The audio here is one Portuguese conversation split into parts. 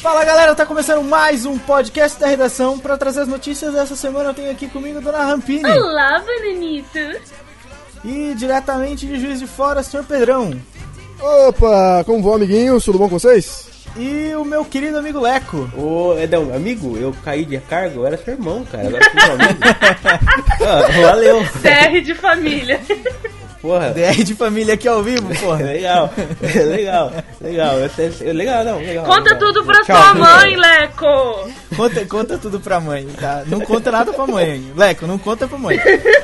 Fala galera, tá começando mais um podcast da redação. Pra trazer as notícias dessa semana eu tenho aqui comigo a Dona Rampini. Olá, bananitos! E diretamente de Juiz de Fora, Sr. Pedrão. Opa, como vão, amiguinhos? Tudo bom com vocês? E o meu querido amigo Leco. Ô, Edão, amigo, eu caí de cargo, eu era seu irmão, cara. Agora eu sou amigo. Ah, valeu. DR de família. Porra. DR de família aqui ao vivo, porra. Legal, legal, legal. Legal, não, legal. Conta legal. tudo pra Tchau. sua mãe, Leco! Conta, conta tudo pra mãe, tá? Não conta nada pra mãe. Leco, não conta pra mãe.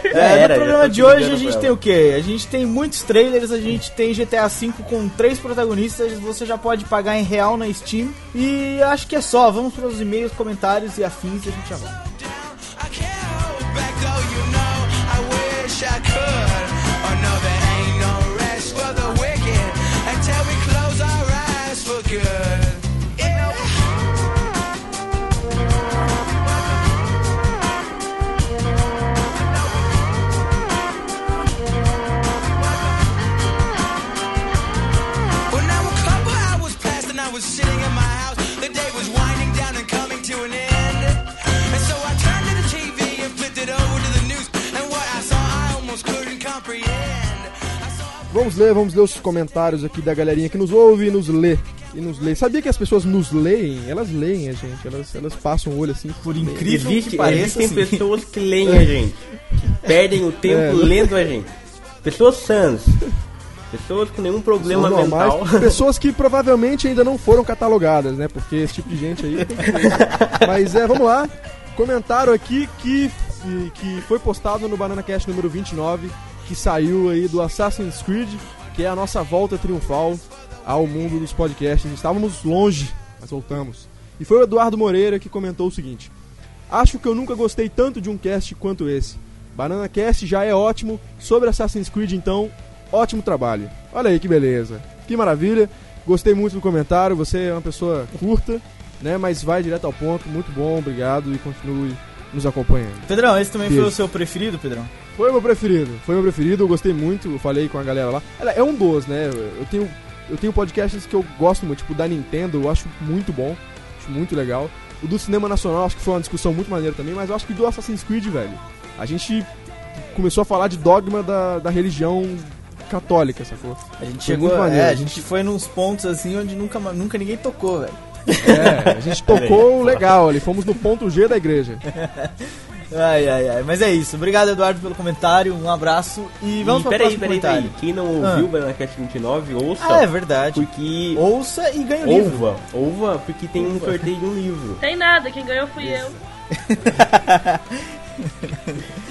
É, era, no programa de hoje a gente tem ela. o quê? A gente tem muitos trailers, a gente tem GTA V com três protagonistas, você já pode pagar em real na Steam. E acho que é só, vamos para os e-mails, comentários e afins e a gente já volta. Good. Vamos ler, vamos ler os comentários aqui da galerinha que nos ouve e nos lê. E nos lê. Sabia que as pessoas nos leem? Elas leem a gente, elas, elas passam o olho assim. Por leem. incrível Existe, que pareça, existem assim. pessoas que leem a gente, que perdem o tempo É. lendo a gente. Pessoas sãs, pessoas com nenhum problema normais. mental. Pessoas que provavelmente ainda não foram catalogadas, né? Porque esse tipo de gente aí. Mas é, vamos lá. Comentaram aqui que, que foi postado no Banana Cast número 29, que saiu aí do Assassin's Creed, que é a nossa volta triunfal ao mundo dos podcasts. Estávamos longe, mas voltamos. E foi o Eduardo Moreira que comentou o seguinte: Acho que eu nunca gostei tanto de um cast quanto esse. Banana Cast já é ótimo. Sobre Assassin's Creed, então, ótimo trabalho. Olha aí que beleza. Que maravilha. Gostei muito do comentário. Você é uma pessoa curta, né? Mas vai direto ao ponto. Muito bom, obrigado e continue nos acompanhando. Pedrão, esse também foi Beijo. o seu preferido, Pedrão? Foi meu preferido. Foi meu preferido. Eu gostei muito. Eu falei com a galera lá. É um dos, né? Eu tenho, eu tenho podcasts que eu gosto muito, tipo da Nintendo. Eu acho muito bom. Acho muito legal. O do cinema nacional, acho que foi uma discussão muito maneira também. Mas eu acho que do Assassin's Creed, velho. A gente começou a falar de dogma da, da religião católica, sacou? A gente Foi chegou, muito maneiro. é, a gente foi nos pontos assim onde nunca, nunca ninguém tocou, velho. É, a gente tocou legal ali. Fomos no ponto G da igreja. Ai, ai, ai. Mas é isso. Obrigado, Eduardo, pelo comentário. Um abraço e vamos e para peraí, próximo peraí, comentário. peraí. Quem não ouviu Ah. o Banana Cast 29, ouça. Ah, é verdade. Porque. Ouça e ganhe o livro. Ouva, ouva, porque tem um sorteio de um livro. Tem nada, quem ganhou fui eu.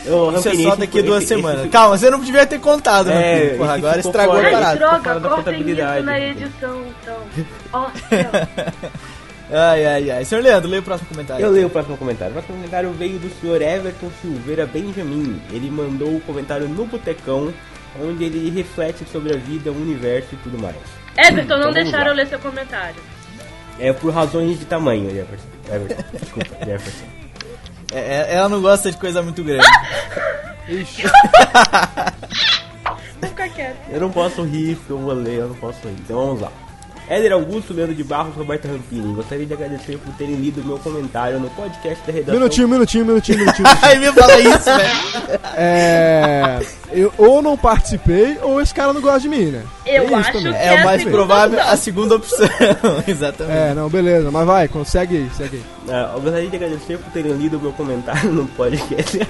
Ô, Isso é só esse- daqui a duas esse- semanas. esse- Calma, você não devia ter contado, É, filho. Porra, agora estragou fora. a parada. droga, cortem isso na edição, então. Ó, céu. Ai, ai, ai. Senhor Leandro, leia o próximo comentário. Eu leio o próximo comentário. O próximo comentário veio do senhor Everton Silveira Benjamin. Ele mandou o comentário no Botecão, onde ele reflete sobre a vida, o universo e tudo mais. Everton, não Então deixaram lá. eu ler seu comentário. É por razões de tamanho, Jefferson. Everton, desculpa, Jefferson. É, é- ela não gosta de coisa muito grande. Vou ficar quieto. Eu não posso rir, porque eu vou ler, eu não posso rir. Então vamos lá. Éder Augusto, Leandro de Barros, Roberto Rampini. Gostaria de agradecer por terem lido o meu comentário no podcast da redação. Minutinho, minutinho, minutinho, minutinho. Ai, me fala isso, velho. É. Eu ou não participei, ou esse cara não gosta de mim, né? Eu É acho também. que É o a mais segunda provável, opção. a segunda opção. Exatamente. É, não, beleza, mas vai, consegue aí, segue aí. Ah, eu gostaria de agradecer por terem lido o meu comentário no podcast.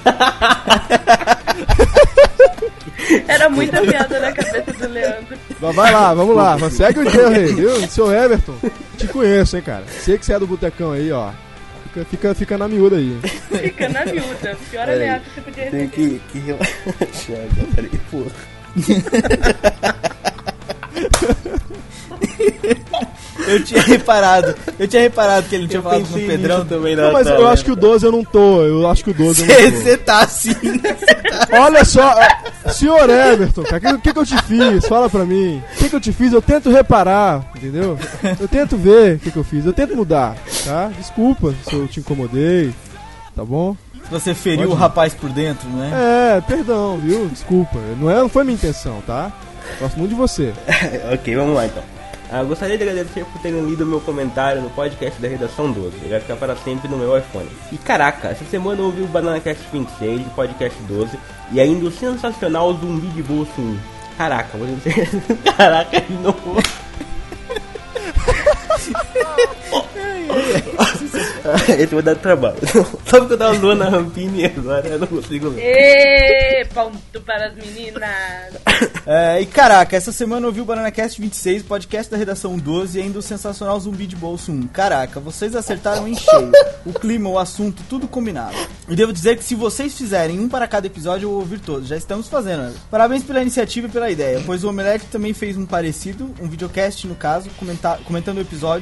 Era muita piada na cabeça do Leandro. Mas vai lá, vamos lá, mas segue o enterro aí, viu? Seu Everton, te conheço, hein, cara. Sei que você é do botecão aí, ó. Fica, fica, fica na miúda aí. Fica na miúda. Pior ameaça que você podia Tem receber. que, que relaxar. Peraí, pô. Eu tinha reparado. Eu tinha reparado que ele não tinha falado com o Pedrão. nisso também, Não, mas eu acho que o 12 eu não tô. Eu acho que o 12 eu não tô. Você tá assim. Olha só, senhor Everton, cara, o que, que, que eu te fiz? Fala pra mim. O que, que eu te fiz? Eu tento reparar, entendeu? Eu tento ver o que, que eu fiz. Eu tento mudar, tá? Desculpa se eu te incomodei, tá bom? Você feriu Pode o rapaz por dentro, né? É, perdão, viu? Desculpa. Não, é, não foi minha intenção, tá? Gosto muito de você. ok, vamos lá então. Ah, gostaria de agradecer por terem lido meu comentário no podcast da Redação 12. Ele vai ficar para sempre no meu iPhone. E caraca, essa semana eu ouvi o Banana Cast 26, o podcast 12, e ainda o sensacional Zumbi de Bolso 1. Caraca, vou dizer. Caraca, de novo. Esse vai dar trabalho. Só porque eu tava zoando a Rampini agora eu não consigo ler. Ê, ponto para as meninas. É, e caraca, essa semana eu ouvi o BananaCast 26, podcast da redação 12 e ainda o sensacional Zumbi de Bolso 1. Caraca, vocês acertaram em cheio. O clima, o assunto, tudo combinado. E devo dizer que se vocês fizerem um para cada episódio, eu vou ouvir todos. Já estamos fazendo. né? Parabéns pela iniciativa e pela ideia, pois o Omelete também fez um parecido, um videocast no caso, comenta- comentando o episódio.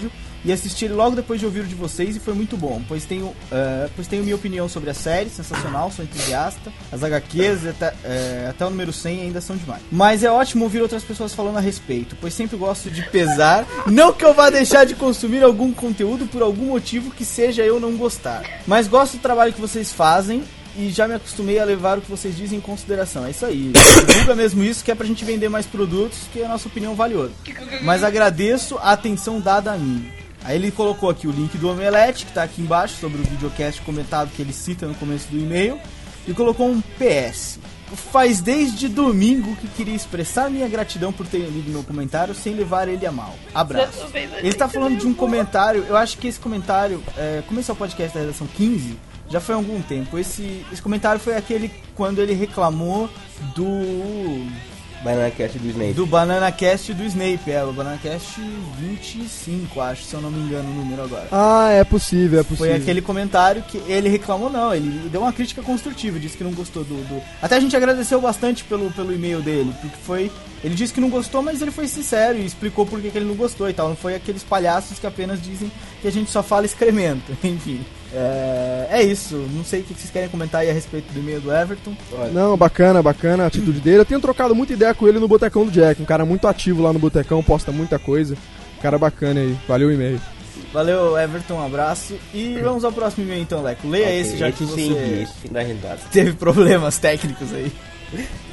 E assisti logo depois de ouvir o de vocês e foi muito bom, pois tenho, eh, pois tenho minha opinião sobre a série, sensacional, sou entusiasta. As HQs até, eh, até o número 100 ainda são demais. Mas é ótimo ouvir outras pessoas falando a respeito, pois sempre gosto de pesar. não que eu vá deixar de consumir algum conteúdo por algum motivo que seja eu não gostar. Mas gosto do trabalho que vocês fazem e já me acostumei a levar o que vocês dizem em consideração. É isso aí. Divulga mesmo isso, que é pra gente vender mais produtos, que a nossa opinião vale ouro. Mas agradeço a atenção dada a mim. Aí ele colocou aqui o link do Omelete, que tá aqui embaixo, sobre o videocast comentado que ele cita no começo do e-mail, e colocou um PS. Faz desde domingo que queria expressar minha gratidão por ter lido meu comentário sem levar ele a mal. Abraço. Dessa vez a Ele tá falando de um comentário, eu acho que esse comentário, é, como esse é o podcast da redação 15, já foi há algum tempo. Esse, esse comentário foi aquele quando ele reclamou do Banana Cast do Snape. do Banana Cast do Snape, é, o Banana Cast 25, acho, se eu não me engano o número agora. Ah, é possível, é possível. Foi aquele comentário que ele reclamou, não, ele deu uma crítica construtiva, disse que não gostou do, do- Até a gente agradeceu bastante pelo, pelo e-mail dele, porque foi. Ele disse que não gostou, mas ele foi sincero e explicou por que, que ele não gostou e tal. Não foi aqueles palhaços que apenas dizem que a gente só fala excremento. Enfim. É, é isso. Não sei o que vocês querem comentar aí a respeito do e-mail do Everton. Não, bacana, bacana a atitude dele. Eu tenho trocado muita ideia com ele no Botecão do Jack. Um cara muito ativo lá no Botecão, posta muita coisa. Cara bacana aí. Valeu o e-mail. Valeu, Everton, um abraço. E vamos ao próximo e-mail então, Leco. Leia Ok, esse já que você teve problemas técnicos aí.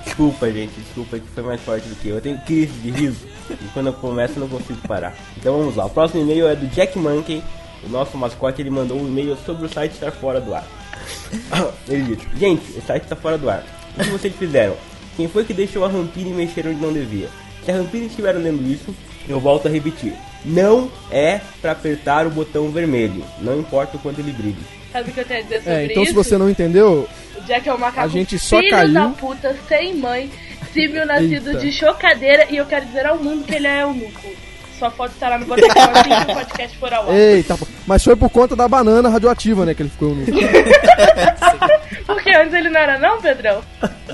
Desculpa, gente, desculpa que foi mais forte do que eu. Eu tenho crise de riso e quando eu começo eu não consigo parar. Então vamos lá. O próximo e-mail é do Jack Monkey. O nosso mascote ele mandou um e-mail sobre o site estar fora do ar. Ele disse: Gente, o site está fora do ar. O que vocês fizeram? Quem foi que deixou a Rampini mexer onde não devia? Se a Rampini estiver lendo isso, eu volto a repetir. Não é pra apertar o botão vermelho, não importa o quanto ele brilhe. Sabe o que eu tenho a dizer sobre É, então isso? se você não entendeu, O Jack é um macaco A gente só filho caiu. da puta, sem mãe, símio nascido Eita. de chocadeira, e eu quero dizer ao mundo que ele é eunuco. Sua foto estará no botecão assim que o podcast for ao ar. eita, mas foi por conta da banana radioativa, né, que ele ficou no... Porque antes ele não era não, Pedrão?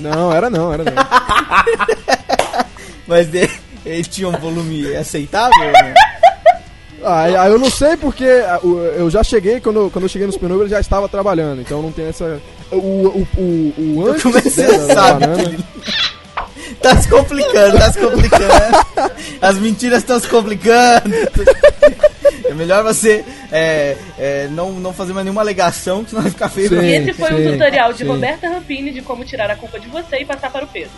Não, era não, era não. Mas de- ele tinha um volume aceitável, né? Ah, eu não sei porque ah, eu já cheguei, quando, eu- quando eu cheguei no Supernovo ele já estava trabalhando, então não tem essa... O, o, o, o antes Como é que você sabe ele... Tá se complicando, tá se complicando. As mentiras estão se complicando. É melhor você é, é, não, não fazer mais nenhuma alegação, que senão vai ficar feio. Sim. E esse foi um sim, tutorial de sim. Roberta Rampini de como tirar a culpa de você e passar para o Pedro.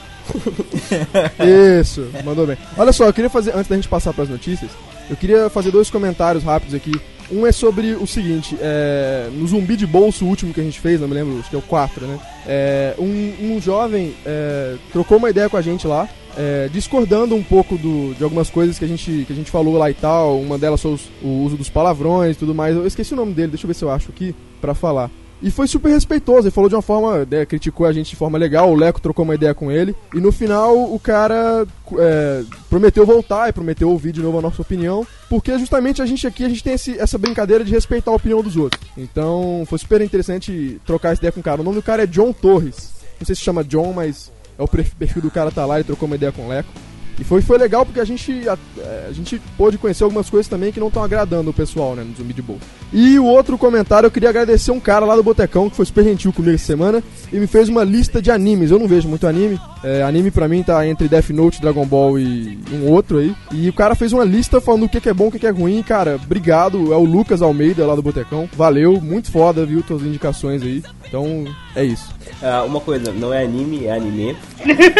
Isso, mandou bem. Olha só, eu queria fazer, antes da gente passar para as notícias, eu queria fazer dois comentários rápidos aqui. Um é sobre o seguinte, é, no zumbi de bolso último que a gente fez, não me lembro, acho que é o 4, né? É, um, um jovem é, trocou uma ideia com a gente lá, é, discordando um pouco do, de algumas coisas que a, gente, que a gente falou lá e tal. Uma delas foi o uso dos palavrões e tudo mais. Eu esqueci o nome dele, deixa eu ver se eu acho aqui pra falar. E foi super respeitoso, ele falou de uma forma, né, criticou a gente de forma legal, o Leco trocou uma ideia com ele. E no final o cara é, prometeu voltar e prometeu ouvir de novo a nossa opinião. Porque justamente a gente aqui, a gente tem esse- essa brincadeira de respeitar a opinião dos outros. Então foi super interessante trocar essa ideia com o cara. O nome do cara é John Torres. Não sei se chama John, mas é o perfil do cara tá lá, ele trocou uma ideia com o Leco. E foi, foi legal porque a gente, a, a gente pôde conhecer algumas coisas também que não estão agradando o pessoal, né, no Zumbi de Boa. E o outro comentário, eu queria agradecer um cara lá do Botecão que foi super gentil comigo essa semana e me fez uma lista de animes. Eu não vejo muito anime. É, anime pra mim tá entre Death Note, Dragon Ball e um outro aí. E o cara fez uma lista falando o que, que é bom, o que, que é ruim. Cara, obrigado. É o Lucas Almeida lá do Botecão. Valeu, muito foda, viu, tuas indicações aí. Então, é isso. Ah, uma coisa, não é anime, é anime.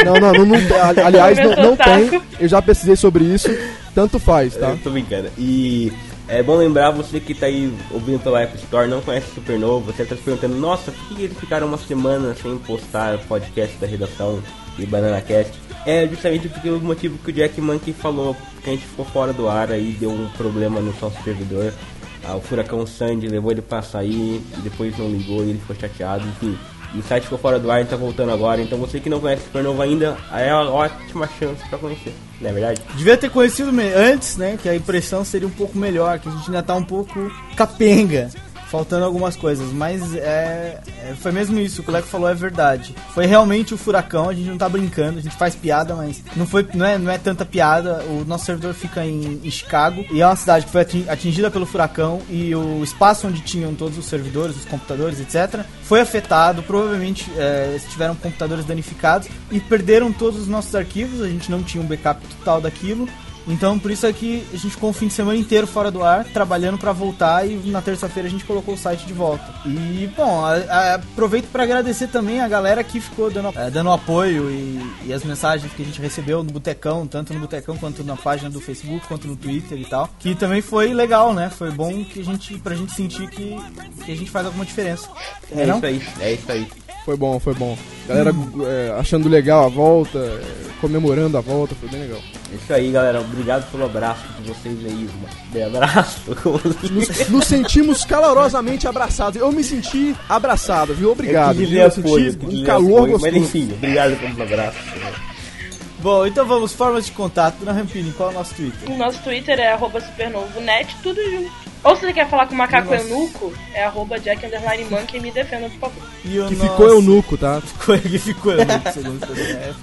Não, não, não, não Aliás, não, não tem. Eu já pesquisei sobre isso. Tanto faz, tá? Eu tô brincando. E é bom lembrar, você que tá aí ouvindo pela App Store, não conhece Supernovo, você tá se perguntando, nossa, por que eles ficaram uma semana sem postar o podcast da redação e Banana Cast? É justamente porque o motivo que o Jack Monkey falou, que a gente ficou fora do ar aí, deu um problema no nosso servidor. Ah, o furacão Sandy levou ele pra sair, depois não ligou e ele ficou chateado, enfim. E o site ficou fora do ar, a gente tá voltando agora. Então você que não conhece Supernovo ainda, é uma ótima chance pra conhecer, não é verdade? Devia ter conhecido antes, né? Que a impressão seria um pouco melhor, que a gente ainda tá um pouco capenga. Faltando algumas coisas, mas é, é- foi mesmo isso, o Leco falou é verdade. Foi realmente o furacão, a gente não tá brincando, a gente faz piada, mas não, foi, não, é, não é tanta piada. O nosso servidor fica em, em Chicago e é uma cidade que foi atin- atingida pelo furacão e o espaço onde tinham todos os servidores, os computadores, etc., foi afetado. Provavelmente é, tiveram computadores danificados e perderam todos os nossos arquivos, a gente não tinha um backup total daquilo. Então, por isso é que a gente ficou um fim de semana inteiro fora do ar, trabalhando pra voltar e na terça-feira a gente colocou o site de volta. E, bom, a- a- aproveito pra agradecer também a galera que ficou dando, é, dando apoio e, e as mensagens que a gente recebeu no Botecão, tanto no Botecão quanto na página do Facebook, quanto no Twitter e tal. Que também foi legal, né? Foi bom que a gente, pra gente sentir que, que a gente faz alguma diferença. É não? isso aí, é isso aí. Foi bom, foi bom. Galera é, achando legal a volta, é, comemorando a volta, foi bem legal. É isso aí, galera. Obrigado pelo abraço de vocês aí. mano. De abraço. Nos, nos sentimos calorosamente abraçados. Eu me senti abraçado, viu? Obrigado. Eu Eu apoio, senti um calor apoio, gostoso. Mas enfim, obrigado pelo abraço. Bom, então vamos, formas de contato. Dona Rampini, qual é o nosso Twitter? O nosso Twitter é arroba supernovonet, tudo junto. Ou se você quer falar com o macaco Nossa. eunuco, é arroba jack underline monkey me defenda, por favor. E o Que nosso- ficou eunuco, tá? Ficou, que ficou eunuco, segundo você. É.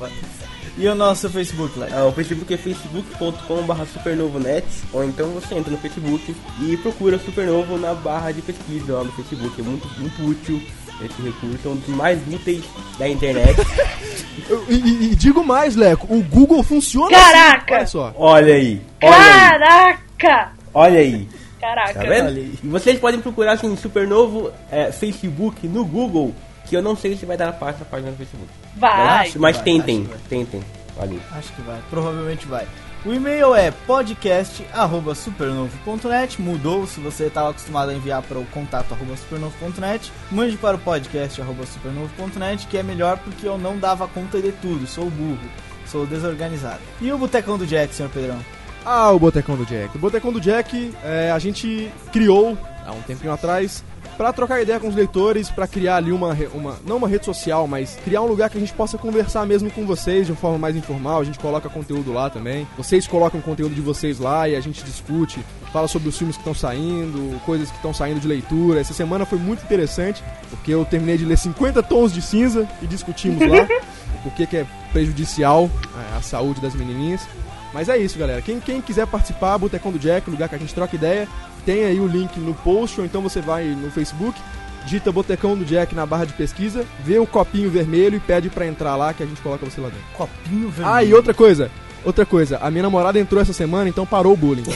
E o nosso Facebook, Leco? Ah, o Facebook é facebook.com.br supernovonet ou então você entra no Facebook e procura Supernovo na barra de pesquisa lá no Facebook. É muito, muito útil esse recurso, é um dos mais úteis da internet. E, e- e digo mais, Leco, o Google funciona Caraca! assim. Olha só. olha aí, olha aí, Caraca! olha aí. Caraca. Tá vendo? Olha aí. E vocês podem procurar assim, Supernovo é, Facebook no Google, que eu não sei se vai dar na página, na página do Facebook. Vai. acho. Mas vai, tentem, acho que vai. tentem. Aí. Acho que vai, provavelmente vai. O e-mail é podcast@supernovo.net. Mudou se você estava acostumado a enviar para o contato arroba supernovo.net. Mande para o podcast@supernovo.net, que é melhor porque eu não dava conta de tudo, sou burro, sou desorganizado. E o Botecão do Jack, senhor Pedrão? Ah, o Botecão do Jack. O Botecão do Jack é, a gente criou há um tempinho atrás pra trocar ideia com os leitores, pra criar ali uma, uma não uma rede social, mas criar um lugar que a gente possa conversar mesmo com vocês de uma forma mais informal. A gente coloca conteúdo lá também. Vocês colocam conteúdo de vocês lá e a gente discute, fala sobre os filmes que estão saindo, coisas que estão saindo de leitura. Essa semana foi muito interessante, porque eu terminei de ler 50 tons de cinza e discutimos lá o que que é prejudicial é, à saúde das menininhas. Mas é isso, galera. Quem, quem quiser participar, Botecão do Jack, lugar que a gente troca ideia, tem aí o link no post, ou então você vai no Facebook, digita Botecão do Jack na barra de pesquisa, vê o copinho vermelho e pede pra entrar lá que a gente coloca você lá dentro. Copinho vermelho. Ah, e outra coisa, outra coisa, a minha namorada entrou essa semana, então parou o bullying.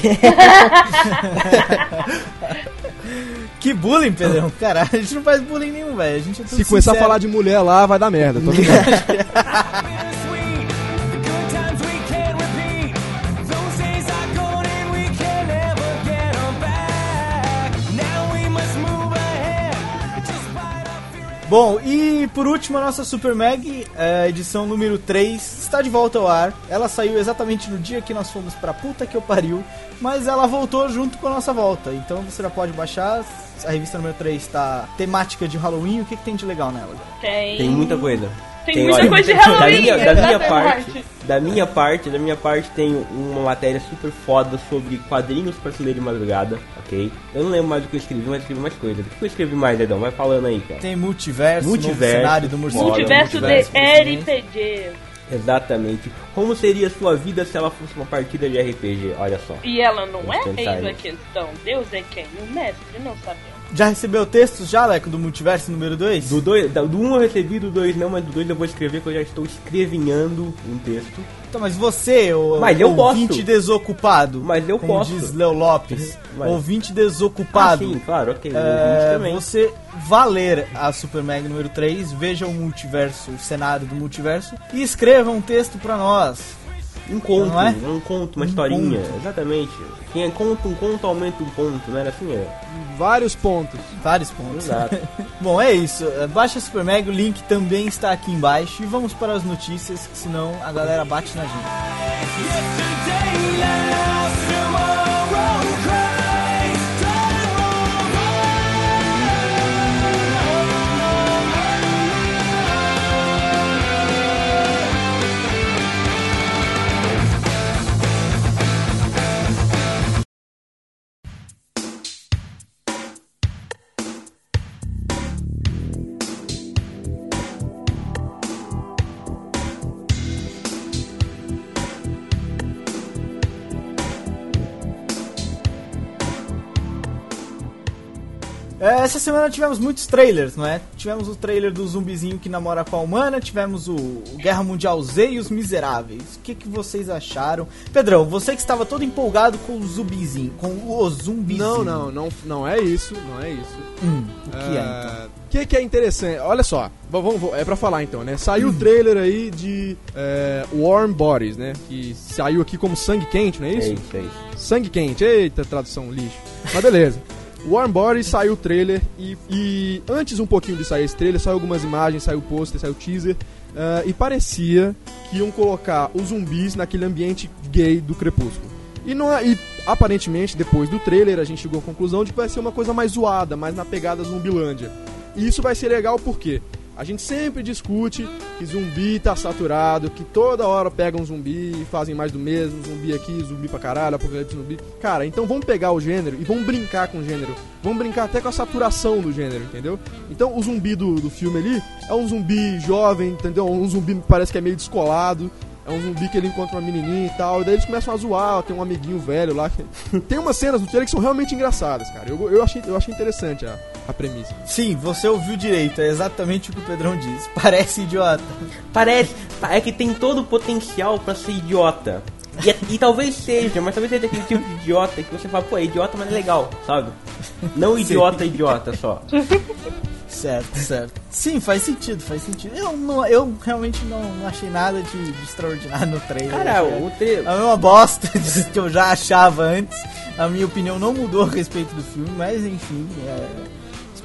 Que bullying, Pedrão. Caralho, a gente não faz bullying nenhum, velho. É Se começar a sincero. falar de mulher lá, vai dar merda. Tô Bom, e por último, a nossa Super Mag, é, edição número 3, está de volta ao ar. Ela saiu exatamente no dia que nós fomos pra puta que eu pariu, mas ela voltou junto com a nossa volta. Então você já pode baixar. A revista número 3 está temática de Halloween. O que, que tem de legal nela? Tem. Tem muita coisa. Tem muita olha, coisa de Da Halloween, minha, da minha parte, da minha parte, da minha parte tem uma matéria super foda sobre quadrinhos pra se ler de madrugada, ok? Eu não lembro mais do que eu escrevi, mas eu escrevi mais coisa. O que eu escrevi mais, Edão? Vai falando aí, cara. Tem multiverso, Multiverso, cenário do morcego. Multiverso de multiverso, multiverso. RPG. Exatamente. Como seria a sua vida se ela fosse uma partida de RPG? Olha só. E ela não Vamos é eis a questão. Deus é quem? O mestre não sabemos. Já recebeu textos já, Leco, do multiverso número 2? Do 2, do 1 um eu recebi, do 2 não, mas do 2 eu vou escrever que eu já estou escrevinhando um texto. Então, mas você, o Mas eu ouvinte posso. desocupado, Mas eu como posso. diz Leo Lopes, Mas- ouvinte Ah, desocupado, sim, claro, ok. é, também. você valer a Super Mag número 3, veja o multiverso, o cenário do multiverso e escreva um texto pra nós. Um conto, Não é? um conto, uma Um historinha. conto. Exatamente. Quem é conta um conto, aumenta um ponto, não era assim? É. Vários pontos. Vários pontos. Exato. Bom, é isso. Baixa a Super Mag, o link também está aqui embaixo. E vamos para as notícias, que senão a galera bate na gente. Essa semana tivemos muitos trailers, não é? Tivemos o trailer do zumbizinho que namora com a humana, tivemos o, Guerra Mundial Z e os Miseráveis. O que, que vocês acharam? Pedrão, você que estava todo empolgado com o zumbizinho, com o zumbizinho. Não, não, não, não é isso, não é isso. Hum, o que é então? O que, que é interessante? Olha só, vamos, vamos- é pra falar então, né? Saiu o trailer aí de é, Warm Bodies, né? Que saiu aqui como sangue quente, não é É isso? isso, é isso. Sangue quente, eita, tradução lixo. Mas beleza. Warm Bodies saiu o trailer e, e antes um pouquinho de sair esse trailer, saiu algumas imagens, saiu o pôster, saiu o teaser. ah, e parecia que iam colocar os zumbis naquele ambiente gay do Crepúsculo. E, não, é- e aparentemente, depois do trailer, a gente chegou à conclusão de que vai ser uma coisa mais zoada, mais na pegada Zumbilândia. E isso vai ser legal porque a gente sempre discute que zumbi tá saturado, que toda hora pegam um zumbi e fazem mais do mesmo, zumbi aqui, zumbi pra caralho, apocalipse zumbi. Cara, então vamos pegar o gênero e vamos brincar com o gênero. Vamos brincar até com a saturação do gênero, entendeu? Então o zumbi do, do filme ali é um zumbi jovem, entendeu? Um zumbi que parece que é meio descolado. É um zumbi que ele encontra uma menininha e tal. E daí eles começam a zoar. Tem um amiguinho velho lá. Tem umas cenas no trailer que são realmente engraçadas, cara. Eu, eu, achei, eu achei interessante a, a premissa. Sim, você ouviu direito, é exatamente o que o Pedrão diz. Parece idiota. Parece, é que tem todo o potencial pra ser idiota. E, é- e talvez seja, mas talvez seja aquele tipo de idiota que você fala, pô, é idiota, mas é legal, sabe? Não idiota, idiota só. Certo, certo. Sim, faz sentido, faz sentido. Eu, não, eu realmente não, não achei nada de, de extraordinário no trailer. Cara, o trailer. É uma bosta que eu já achava antes. A minha opinião não mudou a respeito do filme, mas enfim, é,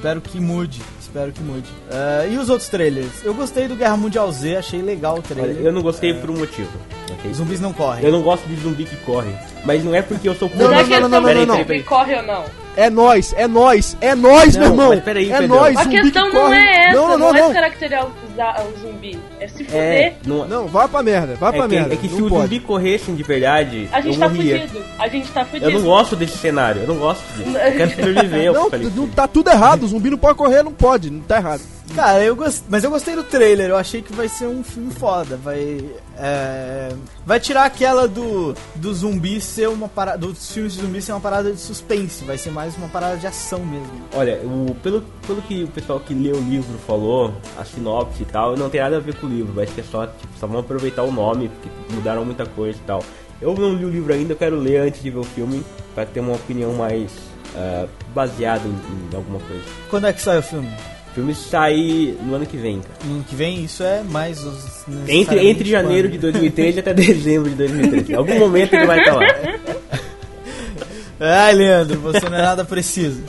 espero que mude. Espero que mude. É, e os outros trailers? Eu gostei do Guerra Mundial Z, achei legal o Olha, trailer. eu não gostei por um motivo. ok? Os zumbis não correm. Eu não gosto de zumbi que corre. Mas não é porque eu sou Não, Não, é não, questão não, não, de não, não. zumbi corre ou não. É nós, é nós, é nós, meu irmão. mas peraí, é nós, A questão que não corre. é essa, não, não, não, não, é não. descaracterizar o zumbi. É se fuder. É, não, Não, vai pra merda, vai é, pra que, merda. é que se não o pode. zumbi corressem de verdade, A gente eu tá morria. fudido. A gente tá fudido. Eu não gosto desse cenário, eu não gosto disso. Eu quero sobreviver Não, apocalipse. não, tá tudo errado. O zumbi não pode correr, não pode, não tá errado. Cara, eu gostei, mas eu gostei do trailer. Eu achei que vai ser um filme foda. Vai, é, vai tirar aquela do do zumbi ser uma parada, dos filmes de zumbi ser uma parada de suspense. Vai ser mais uma parada de ação mesmo. Olha, o, pelo, pelo que o pessoal que lê o livro falou, a sinopse e tal, não tem nada a ver com o livro, vai ser só, tipo, só vão aproveitar o nome, porque mudaram muita coisa e tal. Eu não li o livro ainda, eu quero ler antes de ver o filme, pra ter uma opinião mais ah, baseada em, em alguma coisa. Quando é que sai o filme? O filme sai no ano que vem, cara. No ano que vem, isso é mais os Entre, entre janeiro de 2013 até dezembro de 2013. Em algum momento ele vai estar lá. Ai, Leandro, você não é nada preciso.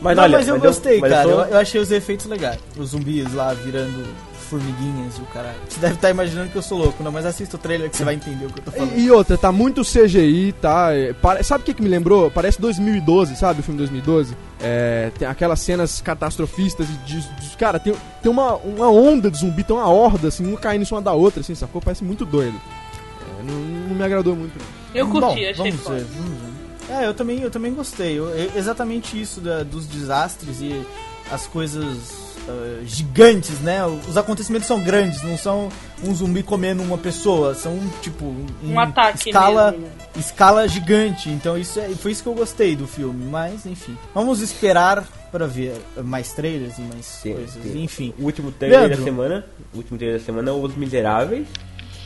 Mas Não, olha, mas eu mas gostei, mas cara. Eu Eu, tô- eu achei os efeitos legais. Os zumbis lá virando formiguinhas e o caralho. Você deve estar imaginando que eu sou louco, não, mas assista o trailer que você vai entender o que eu tô falando. E, e outra, tá muito CGI, tá? É, pare- Sabe o que, que me lembrou? Parece 2012, sabe? O filme 2012. É, tem aquelas cenas catastrofistas de. de- de- cara, tem, tem uma, uma onda de zumbi, tem uma horda, assim, uma caindo em cima da outra, assim, sacou? Parece muito doido. É, não, não me agradou muito. não. Eu curti, Bom, achei vamos foda. ver, vamos ver. É, eu também, eu também gostei. Eu- é exatamente isso da- dos desastres e as coisas ah, gigantes, né? Os acontecimentos são grandes, não são um zumbi comendo uma pessoa, são tipo um, Um ataque escala, mesmo, né? escala gigante. Então isso é, foi isso que eu gostei do filme. Mas enfim, vamos esperar para ver mais trailers e mais Sim, coisas. sim. Enfim, O último trailer Leandro. da semana. O último trailer da semana é Os Miseráveis.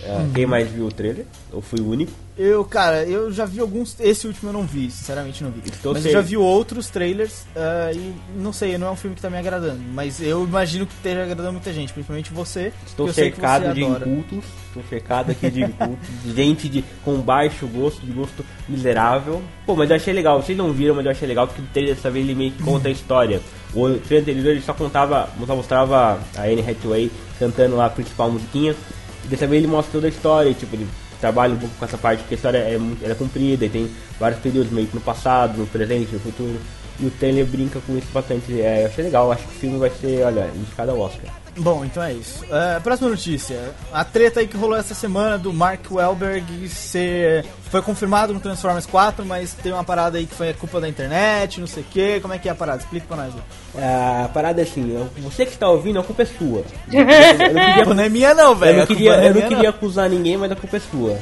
É. Quem mais viu o trailer? Eu fui o único. Eu, cara, eu já vi alguns. Esse último eu não vi, sinceramente não vi. Estou mas sem- eu já vi outros trailers ah, e não sei, não é um filme que tá me agradando. Mas eu imagino que esteja agradando muita gente, principalmente você. Estou sei cercado você de adora. incultos. Estou cercado aqui de incultos. de gente de, com baixo gosto, de gosto miserável. Pô, mas eu achei legal. Vocês não viram, mas eu achei legal porque o trailer dessa vez ele meio que conta a história. O trailer anterior ele só contava, só mostrava a Anne Hathaway cantando lá a principal musiquinha. E dessa vez ele mostra toda a história, e, tipo, ele trabalha um pouco com essa parte, porque a história é, ela é comprida e tem vários períodos, meio que no passado, no presente, no futuro. E o trailer brinca com isso bastante. É, eu achei legal, acho que o filme vai ser, olha, indicado ao Oscar. Bom, então é isso. Ah, próxima notícia. A treta aí que rolou essa semana do Mark Wahlberg ser. Foi confirmado no Transformers 4, mas tem uma parada aí que foi culpa da internet, não sei o que. Como é que é a parada? Explica pra nós. Lu. A parada é assim, eu- você que está ouvindo, a culpa é sua. Eu não A queria, não é minha não, eu velho. não A culpa queria, é eu não queria acusar ninguém, mas a culpa é sua.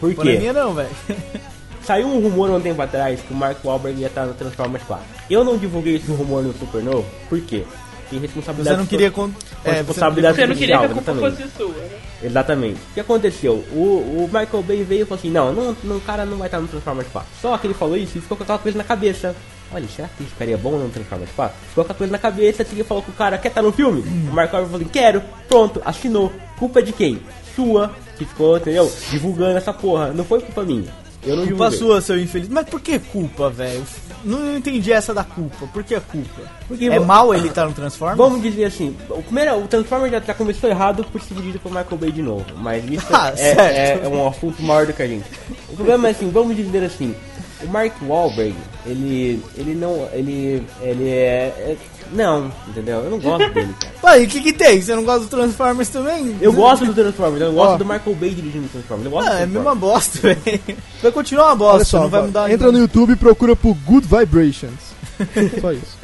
Por culpa não é quê? minha não, velho. Saiu um rumor um tempo atrás que o Mark Wahlberg ia estar no Transformers 4. Eu não divulguei esse rumor no Supernovo, por quê? Tem responsabilidade Você não queria. Con... É, você não responsabilidade Você não queria que a culpa exatamente. fosse sua, né? Exatamente. O que aconteceu? O, o Michael Bay veio e falou assim, não, não, não, o cara não vai estar no Transformers 4. Só que ele falou isso e ficou com aquela coisa na cabeça. Olha, será que isso ficaria bom no Transformers 4? Ficou com aquela coisa na cabeça, assim, ele falou com o cara, quer estar no filme? O Michael Bay falou assim, quero, pronto, assinou. Culpa de quem? Sua, que ficou, entendeu? Divulgando essa porra. Não foi culpa minha. Eu não Culpa divulguei. sua, seu infeliz. Mas por que culpa, velho? Não entendi essa da culpa. Por que culpa? Porque é vo- mal ele tá no Transformers? Vamos dizer assim, o primeiro, o Transformers já, já começou errado por ser dirigido por Michael Bay de novo, mas isso Ah, é, é, é um assunto maior do que a gente. O problema é assim, vamos dizer assim, o Mark Wahlberg, ele, ele não, ele, ele é, é- não, entendeu? Eu não gosto dele, cara. Pai, o que que tem? Você não gosta do Transformers também? Eu gosto do Transformers, eu gosto Ó. do Michael Bay dirigindo o Transformers, eu gosto Ah, do é a mesma bosta, velho. Vai continuar uma bosta, só, não vai mudar entra no YouTube e procura por Good Vibrations. Só isso.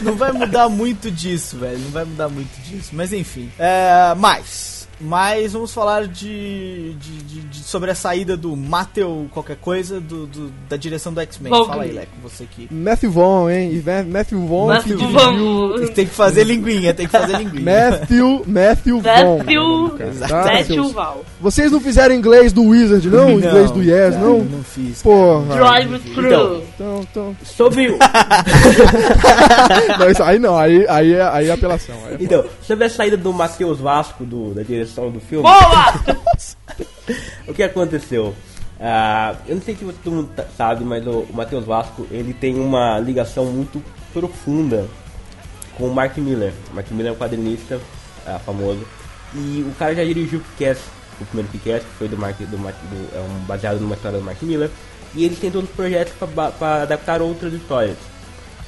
Não vai mudar muito disso, velho. Não vai mudar muito disso. Mas enfim. É, mais. Mas vamos falar de, de- de- de- sobre a saída do Matthew qualquer coisa do, do- da direção do X-Men. Vaughn. Fala aí, Leco, você que Matthew Vaughn, hein? Ma- Matthew Vaughn Mas que vamos. tem que fazer linguinha, tem que fazer linguinha. Matthew, Matthew Vaughn. Matthew, Tá, Matthew Val. Vocês não fizeram inglês do Wizard, não? Inglês do Yes, cara, não? Não fiz. Porra. Drive through. Então, então... Sobre o, Não, isso aí não, aí, aí, é, aí é apelação. Aí é então, sobre a saída do Matheus Vasco do, da direção do filme, Boa! O que aconteceu? Ah, eu não sei se todo mundo sabe, mas o, o Matheus Vasco ele tem uma ligação muito profunda com o Mark Miller. O Mark Miller é um quadrinista ah, famoso e o cara já dirigiu o Kick-Ass, o primeiro Kick-Ass, que foi do Mark, do, Mark- do- é um, baseado numa história do Mark Miller. E ele tem todos os projetos para adaptar outras histórias.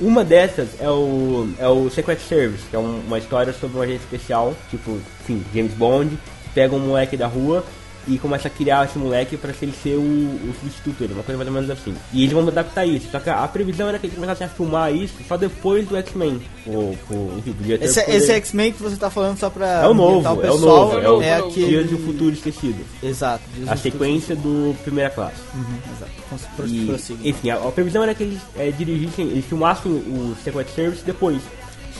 Uma dessas é o, é o Secret Service, que é um- uma história sobre um agente especial, tipo, enfim, James Bond, que pega um moleque da rua e começa a criar esse moleque pra ele ser o, o substituto dele, uma coisa mais ou menos assim. E eles vão adaptar isso, só que a, a previsão era que eles começassem a filmar isso só depois do X-Men. O, o, Esse, poder- esse X-Men que você tá falando só pra é o novo, é o pessoal, novo, é o é aquele... Dias do Futuro Esquecido. Exato. A sequência do Primeira Classe. Uhum, exato. Pro- E, enfim, a, a previsão era que eles é, dirigissem, eles filmassem o Secret Service depois.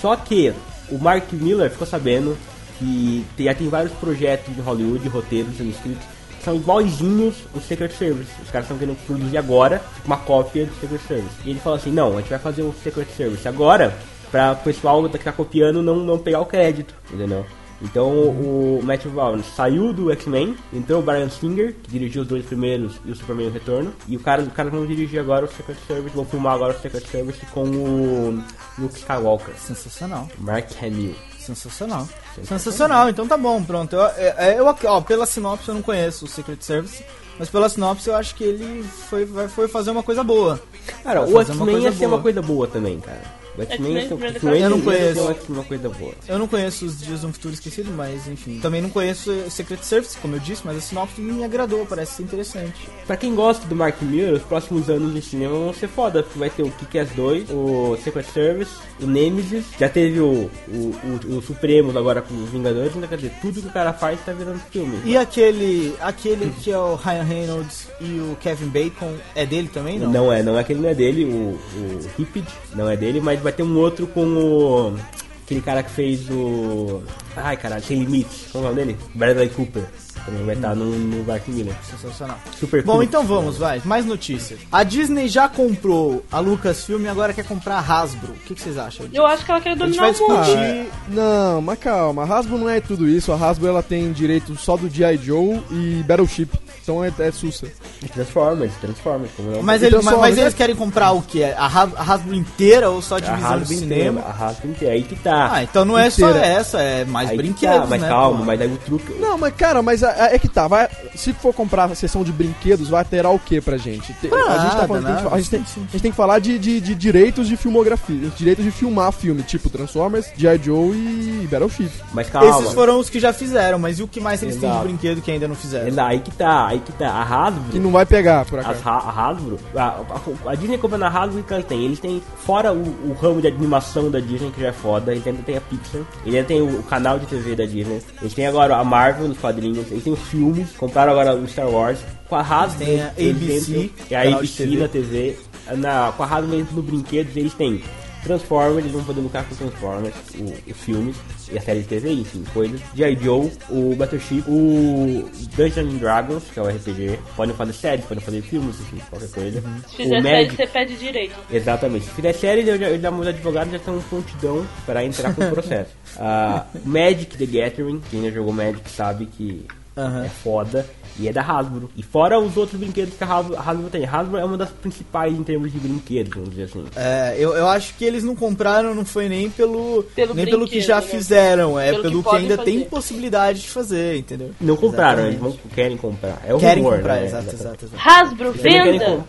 Só que o Mark Miller ficou sabendo que já tem vários projetos de Hollywood, roteiros sendo escritos, que são igualzinhos o Secret Service. Os caras estão querendo produzir agora tipo, uma cópia do Secret Service. E ele falou assim, não, a gente vai fazer o Secret Service agora pra o pessoal que tá copiando não, não pegar o crédito, entendeu? Então o Matthew Vaughn saiu do X-Men, entrou o Brian Singer, que dirigiu os dois primeiros e o Superman Retorno. E o cara, o cara vão dirigir agora o Secret Service, vão filmar agora o Secret Service com o Luke Skywalker, Sensacional. Mark Hamill. Sensacional. Sensacional, então tá bom, pronto. Eu, eu, eu, ó, pela sinopse eu não conheço o Secret Service, mas pela sinopse eu acho que ele foi, foi fazer uma coisa boa. Cara, Vai o X-Men ia ser uma coisa boa também, cara. Um- primeiro Eu não conheço. uma- coisa boa. Eu não conheço os Dias do Futuro Esquecido, mas enfim. Também não conheço Secret Service, como eu disse, mas a sinopse me agradou, parece ser interessante. Pra quem gosta do Mark Miller, os próximos anos de cinema vão ser foda, porque vai ter o Kick-Ass 2, o Secret Service, o Nemesis, já teve o, o, o, o Supremos agora com os Vingadores, então quer dizer, tudo que o cara faz tá virando filme. E aquele, aquele que é o Ryan Reynolds e o Kevin Bacon, é dele também, não? Não é, não é aquele não é dele, o, o Hipid não é dele, mas vai ter um outro com o. Aquele cara que fez o. Ai caralho, sem limites. Como é o nome dele? Bradley Cooper. Também vai estar no, no Mark Miller. Sensacional. Super Bom, cool. então vamos, vai. Mais notícias. A Disney já comprou a Lucasfilm e agora quer comprar a Hasbro. O que, que vocês acham? disso? Eu acho que ela quer A gente dominar vai o mundo. discutir. Ah, é- não, mas calma, a Hasbro não é tudo isso. A Hasbro ela tem direito só do G.I. Joe e Battleship. Então é, é sussa. Transformers, Transformers, como não. Mas, ele- mas, mas eles querem comprar o que? A, a Hasbro inteira ou só a a divisão do Hasbro cinema? inteira, a Hasbro inteira, aí que tá. Ah, então não é só Inteira. essa, é mais aí que brinquedos, tá, mas né? calma, pô? mas aí o truque. Não, mas cara, mas a- a- é que tá. Vai, se for comprar a seção de brinquedos, vai alterar o que pra gente? A, tá falando, nada. a, gente tem, a gente tem que falar de, de- de direitos de filmografia, direitos de filmar filme, tipo Transformers, G.I. Joe e Battleship. Mas calma. Esses foram os que já fizeram, mas e o que mais eles têm de Exato. brinquedo que ainda não fizeram? É lá, aí que tá, aí que tá. A Hasbro. Que não vai pegar, por As acaso. Ha- a Hasbro, a, a- a Disney comprando a Hasbro, o que eles têm? Eles têm, fora o, o ramo de animação da Disney, que já é foda, eles ainda tem a Pixar, eles ainda tem o, o canal de TV da Disney, eles têm agora a Marvel nos quadrinhos, eles têm os filmes, compraram agora o Star Wars, com a Hasbro, Tem a ABC, é a ABC TV. na TV, na, com a Hasbro no brinquedos, eles têm Transformers, eles vão poder lucrar com Transformers, o- os filmes e a série de TV, enfim, coisas. G.I. Joe, o Battleship, o Dungeons and Dragons, que é o RPG. Podem fazer séries, podem fazer filmes, enfim, qualquer coisa. Se fizer o série, Magic, você pede direito. exatamente. Se fizer série, eu já, eu já, os advogados já estão prontidão para entrar com o processo. Ah, Magic the Gathering, quem já jogou Magic sabe que Aham. é foda. E é da Hasbro. E fora os outros brinquedos que a Hasbro, a Hasbro tem. A Hasbro é uma das principais em termos de brinquedos, vamos dizer assim. É, eu, eu acho que eles não compraram, não foi nem pelo, Pelo nem pelo que já né? fizeram, é Pelo pelo, que que, ainda fazer. tem possibilidade de fazer, entendeu? Não compraram, eles Exatamente. vão, querem comprar. É o Querem rumor, comprar, né? exato, exato, exato. Hasbro, Eles venda!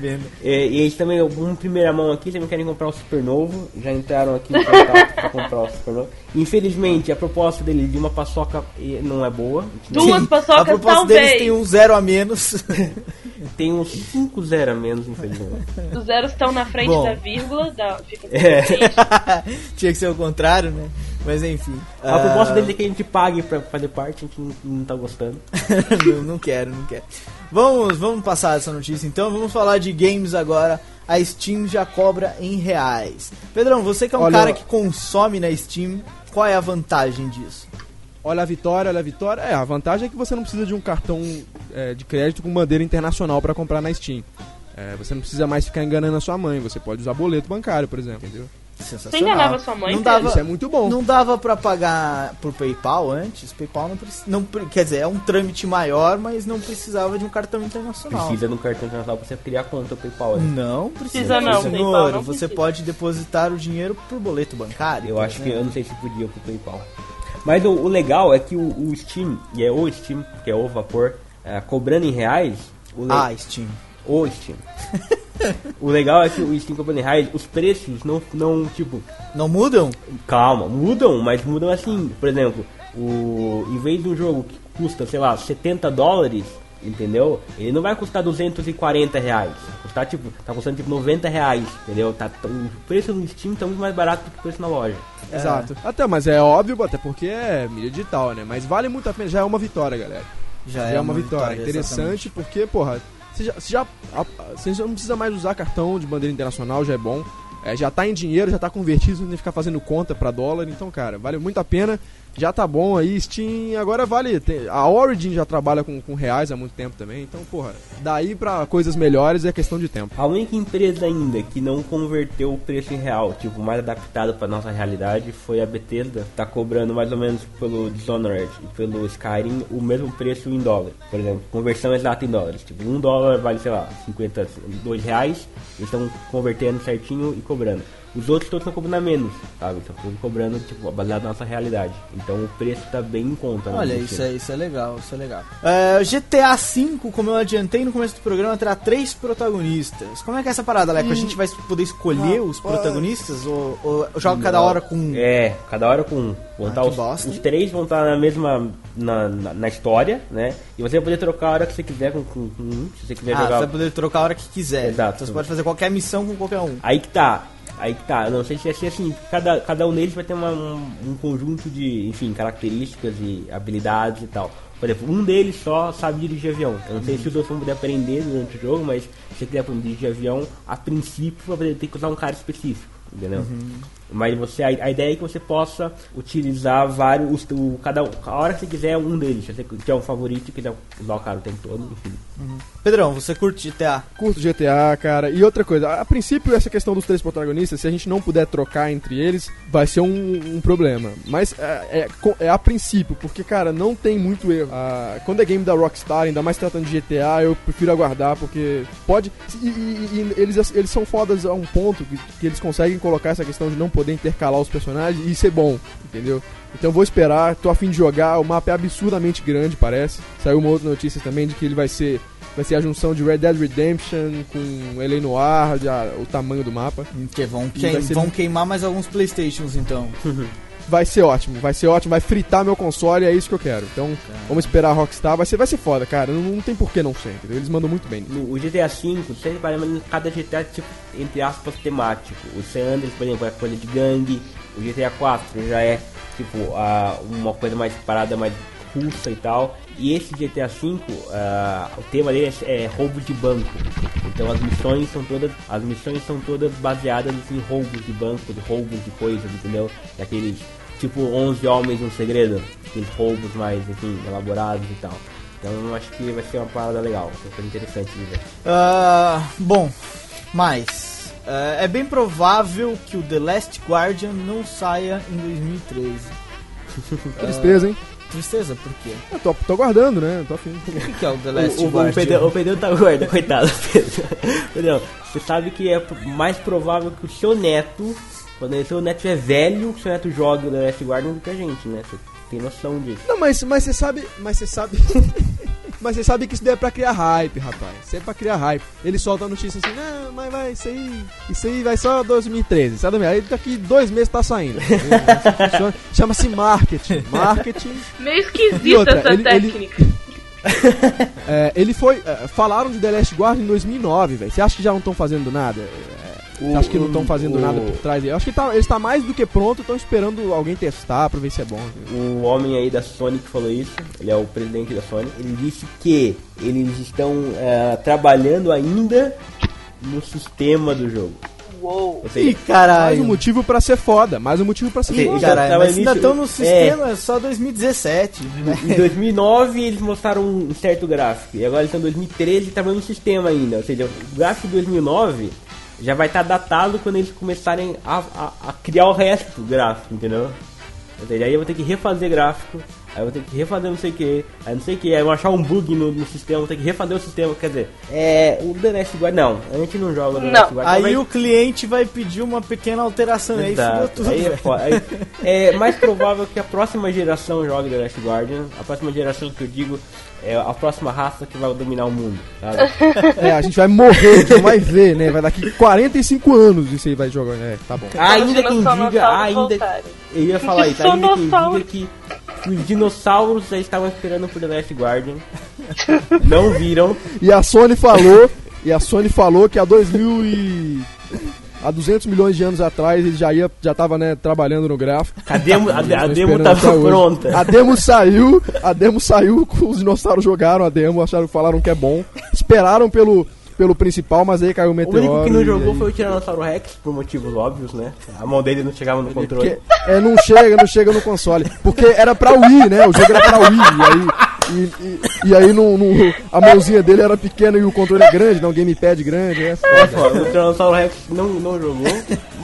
Vendo. E, eles também, um primeira mão aqui, também querem comprar o Supernovo. Já entraram aqui em contato pra comprar o Supernovo. Infelizmente, a proposta dele de uma paçoca eh, não é boa. Duas Sim, paçocas, A proposta talvez. deles tem um zero a menos. Tem uns 5 0 a menos, infelizmente. Os zeros estão na frente Bom. da vírgula, da, fica É. Tinha que ser o contrário, né? Mas enfim. A ah, proposta dele é que a gente pague pra fazer parte, a gente não, não tá gostando. não, não quero, não quero. Vamos, vamos passar essa notícia então. Vamos falar de games agora. A Steam já cobra em reais. Pedrão, você que é um Olha, cara que consome na Steam, qual é a vantagem disso? Olha a vitória, olha a vitória. É, a vantagem é que você não precisa de um cartão é, de crédito com bandeira internacional pra comprar na Steam. É, você não precisa mais ficar enganando a sua mãe. Você pode usar boleto bancário, por exemplo, entendeu? Sensacional. Você enganava sua mãe, Não dava, Isso é muito bom. não dava pra pagar por PayPal antes. PayPal não precisa, não quer dizer, é um trâmite maior, mas não precisava de um cartão internacional. Precisa de um cartão internacional pra você criar conta o PayPal. né? Não precisa, Precisa não, senhor. PayPal não você precisa. pode depositar o dinheiro por boleto bancário. Eu acho que exemplo. eu não sei se podia com o PayPal. Mas o, o legal é que o, o Steam, e é o Steam, que é o Vapor, é, cobrando em reais, o, le- Ah, Steam. o Steam. o legal é que o Steam em reais, os preços não, não, tipo, Não mudam? calma, mudam, mas mudam assim. Por exemplo, o, em vez de um jogo que custa, sei lá, 70 dólares, entendeu? Ele não vai custar 240 reais. Vai custar, tipo, tá custando tipo 90 reais, entendeu? Tá, o preço no Steam tá muito mais barato do que o preço na loja. Exato. Até, mas é óbvio, até porque é mídia digital, né? Mas vale muito a pena. Já é uma vitória, galera. Já, Já é uma vitória. Interessante exatamente. porque, porra, você já, você, já, você não precisa mais usar cartão de bandeira internacional, já é bom. É, já tá em dinheiro, já tá convertido, não tem que ficar fazendo conta pra dólar. Então, cara, vale muito a pena. Já tá bom aí. Steam agora vale. tem- a Origin já trabalha com, com reais há muito tempo também. Então, porra, daí pra coisas melhores é questão de tempo. A única empresa ainda que não converteu o preço em real, tipo, mais adaptado para nossa realidade, foi a Bethesda. Tá cobrando mais ou menos pelo Dishonored e pelo Skyrim o mesmo preço em dólar. Por exemplo, conversão exata em dólares. Tipo, um dólar vale, sei lá, 52 reais. Eles estão convertendo certinho e cobrando. Os outros todos estão cobrando a menos, sabe? Estão todos cobrando, tipo, baseado na nossa realidade. Então o preço tá bem em conta. né, Olha, isso é, isso é legal, isso é legal. É, GTA V, como eu adiantei no começo do programa, terá três protagonistas. Como é que é essa parada, Leco? A gente vai poder escolher os protagonistas? Ou, ou joga cada hora com um? É, cada hora com um. Vão Ah, estar que os, bosta. os três vão estar na mesma. Na, na, na história, né? E você vai poder trocar a hora que você quiser com, com, com um. Se você quiser Ah, você jogar. vai poder trocar a hora que quiser. Exato. Então você pode fazer qualquer missão com qualquer um. Aí que tá. Aí tá. Não sei se vai ser assim. Cada, cada um deles vai ter uma- um, um conjunto de, enfim, características e habilidades e tal. Por exemplo, um deles só sabe dirigir avião. Eu não sei se os outros vão poder aprender durante o jogo, mas se você quiser dirigir avião, a princípio vai ter que usar um cara específico. Entendeu? Mas você, a, a ideia é que você possa utilizar vários. O, cada, a hora que você quiser, um deles. Se você tiver um favorito e quiser usar o cara o tempo todo, enfim. Pedrão, você curte GTA? Curto GTA, cara. E outra coisa, a princípio essa questão dos três protagonistas, se a gente não puder trocar entre eles, vai ser um, um problema. Mas é, é é a princípio, porque, cara, não tem muito erro. Ah, quando é game da Rockstar, ainda mais tratando de GTA, eu prefiro aguardar, porque pode... E, e- e eles, eles são fodas a um ponto que, que eles conseguem colocar essa questão de não poder intercalar os personagens e isso é bom, entendeu? Então vou esperar, tô afim de jogar, o mapa é absurdamente grande, parece. Saiu uma outra notícia também de que ele vai ser vai ser a junção de Red Dead Redemption com L.A. Noir, já, o tamanho do mapa. Que vão, E ser- vão queimar mais alguns Playstations, então. Vai ser ótimo, vai ser ótimo, vai fritar meu console, é isso que eu quero. Então, vamos esperar a Rockstar, vai ser, vai ser foda, cara. Não, não tem por que não ser, entendeu? Eles mandam muito bem. No, o GTA V, repara, mas cada GTA tipo, entre aspas, temático. O San Andreas, por exemplo, é coisa de gangue. O GTA IV já é, tipo, a, uma coisa mais parada, mais russa e tal. E esse GTA V, ah, o tema dele é, é roubo de banco. Então as missões são todas, as missões são todas baseadas em roubos de banco, de roubos de coisas, entendeu? Daqueles, tipo, 11 homens um segredo. Aqueles roubos mais, enfim, elaborados e tal. Então eu acho que vai ser uma parada legal, uma coisa interessante de ver. Ah, bom, mas ah, é bem provável que o The Last Guardian não saia em 2013. Tristeza, hein? Tristeza, por quê? Eu tô, tô aguardando, né? Tô afim. O que, que é o The Last O, o, o, Guardian? Pedro, o Pedro tá gordo, coitado. Pedro. Pedro, você sabe que é mais provável que o seu neto, quando o seu neto é velho, que o seu neto jogue o The Last Guardian do que a gente, né? Você tem noção disso. Não, mas, mas você sabe. Mas você sabe. mas você sabe que isso daí é pra criar hype, rapaz. Isso é pra criar hype. Ele solta a notícia assim, não, mas vai, isso aí. Isso aí vai só 2013. Sabe? Aí daqui dois meses tá saindo. Chama-se marketing. Marketing. Meio esquisita outra, essa ele- ele- técnica. É, ele foi. é, falaram de The Last Guard em 2009, velho. Você acha que já não estão fazendo nada? É, Você acha que não estão fazendo o- nada por trás? Eu acho que tá, ele está mais do que pronto, estão esperando alguém testar pra ver se é bom. O homem aí da Sony que falou isso, ele é o presidente da Sony, ele disse que eles estão eh, trabalhando ainda no sistema do jogo. Uou. Seja, Ih, caralho. Mais um motivo pra ser foda, mais um motivo pra ser Sim, foda. Caralho, mas ainda estão no é. sistema, é só 2017, né? Em 2009 eles mostraram um certo gráfico e agora eles estão em 2013 trabalhando no sistema ainda. Ou seja, o gráfico de 2009 já vai estar datado quando eles começarem a, a- a criar o resto do gráfico, entendeu? Ou aí eu vou ter que refazer gráfico, aí eu vou ter que refazer não sei o que, aí não sei o que, aí eu vou achar um bug no, no sistema, vou ter que refazer o sistema. Quer dizer, é. O The Last Guard. Não, a gente não joga o The Não. Last Guard. Aí talvez- o cliente vai pedir uma pequena alteração aí, fudeu tudo. Aí é, é mais provável que a próxima geração jogue The Last Guardian. A próxima geração que eu digo é a próxima raça que vai dominar o mundo, sabe? É, a gente vai morrer, a gente vai ver, né? Vai daqui 45 anos isso aí vai jogar, né? Tá bom. ainda quem diga, ainda eu ia falar isso, ainda quem diga que os dinossauros já estavam esperando por The Last Guardian. Não viram. E a Sony falou, e a Sony falou que há 2000 e há 200 milhões de anos atrás ele já ia já tava, né, trabalhando no gráfico. A demo, a, a demo tava pronta. A demo saiu, a demo saiu, os dinossauros jogaram a demo, acharam, falaram que é bom. Esperaram pelo pelo principal, mas aí caiu o O meteoro. único que não jogou aí- foi o Tiranossauro Rex, por motivos óbvios, né? A mão dele não chegava no controle. Porque, é, não chega, não chega no console. Porque era pra Wii, né? O jogo era pra Wii. E aí, e, e- e aí não- não- a mãozinha dele era pequena e o controle é grande, não, gamepad grande. É É foda. foda, o Tiranossauro Rex não, não jogou,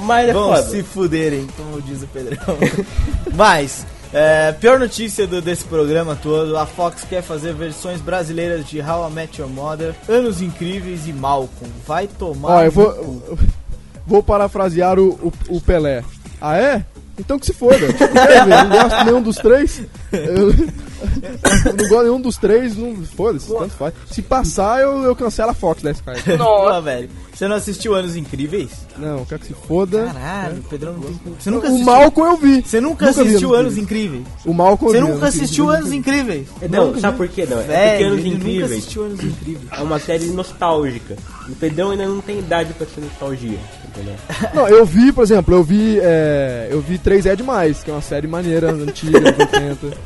mas é Vão foda. se fuderem, como diz o Pedrão. Mas, é, pior notícia do- desse programa todo, a Fox quer fazer versões brasileiras de How I Met Your Mother, Anos Incríveis e Malcolm. Vai tomar Ó, eu vou, vou parafrasear o, o, o Pelé. Ah, é? Então que se foda. Tipo, quer ver, não gosto nenhum dos três. Eu não gosto de nenhum dos três, não foda-se, tanto faz. Se passar, eu, eu cancelo a Fox da Sky. Pô, Nossa. velho. Você não assistiu Anos Incríveis? Não, quer que se foda. Caralho, o Pedrão não tem... Você nunca O assistiu... Malcolm eu vi. Você nunca, Nunca vi assistiu Anos Anos Incríveis? O Malcolm Você eu vi, nunca eu vi, assistiu nunca Anos vi. Incríveis? Não, sabe por quê? Não? É porque Velho, Anos nunca Incríveis assistiu Anos Incríveis. é uma série nostálgica. O Pedrão ainda não tem idade pra ser nostalgia, entendeu? Não, eu vi, por exemplo, eu vi. é, eu vi 3 é demais, que é uma série maneira, antiga, dos 80.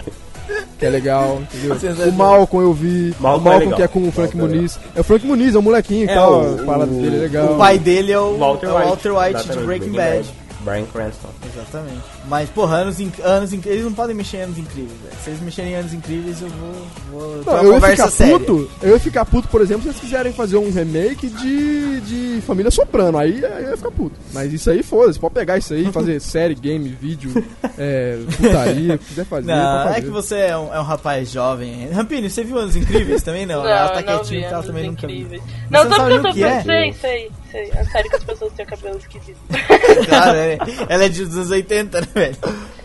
Que é legal, entendeu? Sensacional. O Malcolm eu vi. Malcolm o é Malcolm legal. que é com o Frank Malcolm é Muniz. É o Frank Muniz, é o molequinho e É, tal. o- parada o- dele é legal. O pai dele é o Walter é o White. Walter White de Breaking Bad. Brian Cranston. Exatamente. Mas, porra, anos, inc- anos inc- eles não podem mexer em anos incríveis, velho. Se eles mexerem em anos incríveis, eu vou. vou Não, eu ia ficar séria. puto. Eu ia ficar puto, por exemplo, se eles quiserem fazer um remake de, de Família Soprano. Aí, aí eu ia ficar puto. Mas isso aí, foda-se. Pode pegar isso aí, fazer série, game, vídeo, é, putaria, o que quiser fazer. Não, pode é fazer. que você é um, é um rapaz jovem. Rampini, você viu Anos Incríveis também? Não, Não, ela tá não quietinha vi ela Anos também nunca viu. Incríveis. Você Não, não sabe o que eu o tô é? Sei, sei, sei. A série que as pessoas têm o cabelo esquisito. Claro, é- ela é de dos anos 80, né, velho?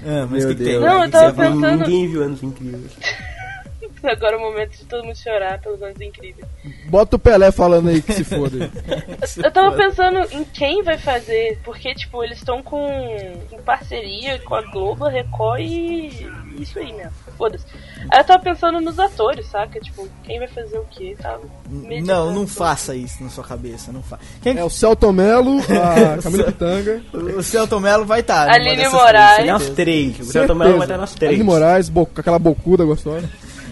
Ah, mas o que, que tem? Não, eu tava pensando- Ninguém viu Anos Incríveis. Agora é o momento de todo mundo chorar pelos anos incríveis. Bota o Pelé falando aí que se foda. Eu tava pensando em quem vai fazer, porque, tipo, eles estão com em parceria com a Globo, a Record e isso aí mesmo. Foda-se. Aí eu tava pensando nos atores, saca? Tipo, quem vai fazer o quê? Tava. Não, não faça isso na sua cabeça, não faça. Quem... É o Celton Mello, a Camila Pitanga. O Celton Mello vai estar. numa Aline Moraes. três, Nas certeza. três. O Celto. Mello vai estar nas três. Aline Moraes, bo- com aquela bocuda gostosa.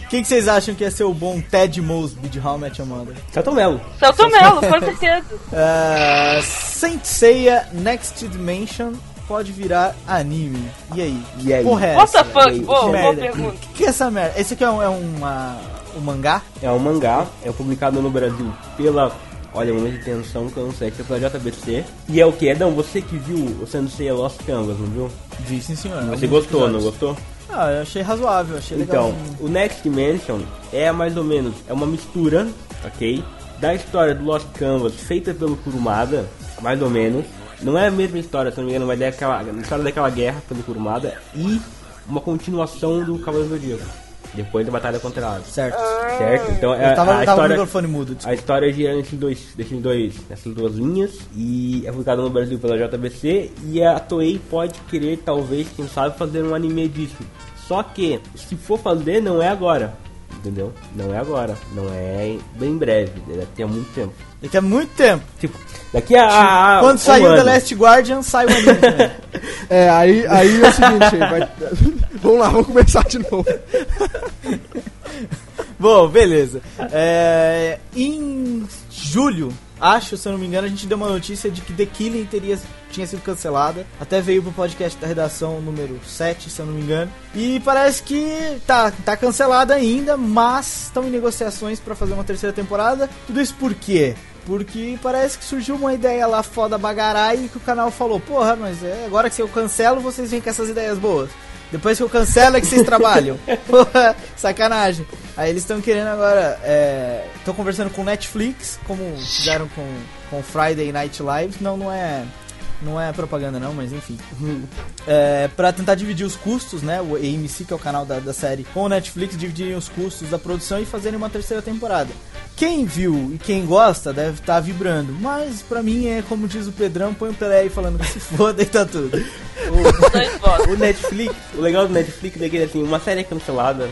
Quem que vocês acham que ia ser o bom Ted Mosby de How I Met Your Mother? Celto Mello. Celto Mello, com certeza. Uh, Saint Seiya Next Dimension pode virar anime. E aí? E aí? Porra, é What the fuck? Boa, Que boa pergunta. O que é essa merda? Esse aqui é um, é uma, um mangá? É um mangá, é publicado no Brasil pela. Olha, momento de tensão que eu não sei, que é pela JBC. E é o que? Edão, você que viu o Sensei Lost Canvas, não viu? Vi, sim, senhor. Você gostou, não episódios. gostou? Ah, eu achei razoável, achei legal. Então, o Next Dimension é mais ou menos, é uma mistura, ok? Da história do Lost Canvas feita pelo Kurumada, mais ou menos. Não é a mesma história, se não me engano, mas é aquela, a história daquela guerra pelo Kurumada e uma continuação do Cavaleiro do Zodíaco. Depois da batalha contra a Hades. Certo. Certo? Então é tava, a o história. microfone mudo. A história gira nesses dois, nesses dois, nessas duas linhas e é publicada no Brasil pela JBC e a Toei pode querer, talvez, quem sabe, fazer um anime disso. Só que, se for fazer, não é agora. Entendeu? Não é agora. Não é bem breve. Deve ter muito tempo. Daqui a muito tempo. Tipo, daqui a. a Quando um saiu ano. The Last Guardian, sai o anime. É, aí, aí é o seguinte, vai... vamos lá, vamos começar de novo. Bom, beleza. É, em julho, acho, se eu não me engano, a gente deu uma notícia de que The Killing teria, tinha sido cancelada. Até veio pro podcast da redação número 7, se eu não me engano. E parece que tá, tá cancelada ainda, mas estão em negociações pra fazer uma terceira temporada. Tudo isso por quê? Porque parece que surgiu uma ideia lá foda bagarai que o canal falou: Porra, mas é, agora que eu cancelo, vocês vêm com essas ideias boas. Depois que eu cancelo é que vocês trabalham. Porra, sacanagem. Aí eles estão querendo agora. Estão conversando com Netflix, como fizeram com, com Friday Night Live. Não, não é. Não é propaganda não, mas enfim. É, pra tentar dividir os custos, né? O AMC, que é o canal da, da série, com o Netflix, dividirem os custos da produção e fazerem uma terceira temporada. Quem viu e quem gosta deve estar vibrando. Mas pra mim é como diz o Pedrão, põe o Pelé aí falando que se foda e tá tudo. Votos. O Netflix, o legal do Netflix é que assim, uma série é cancelada.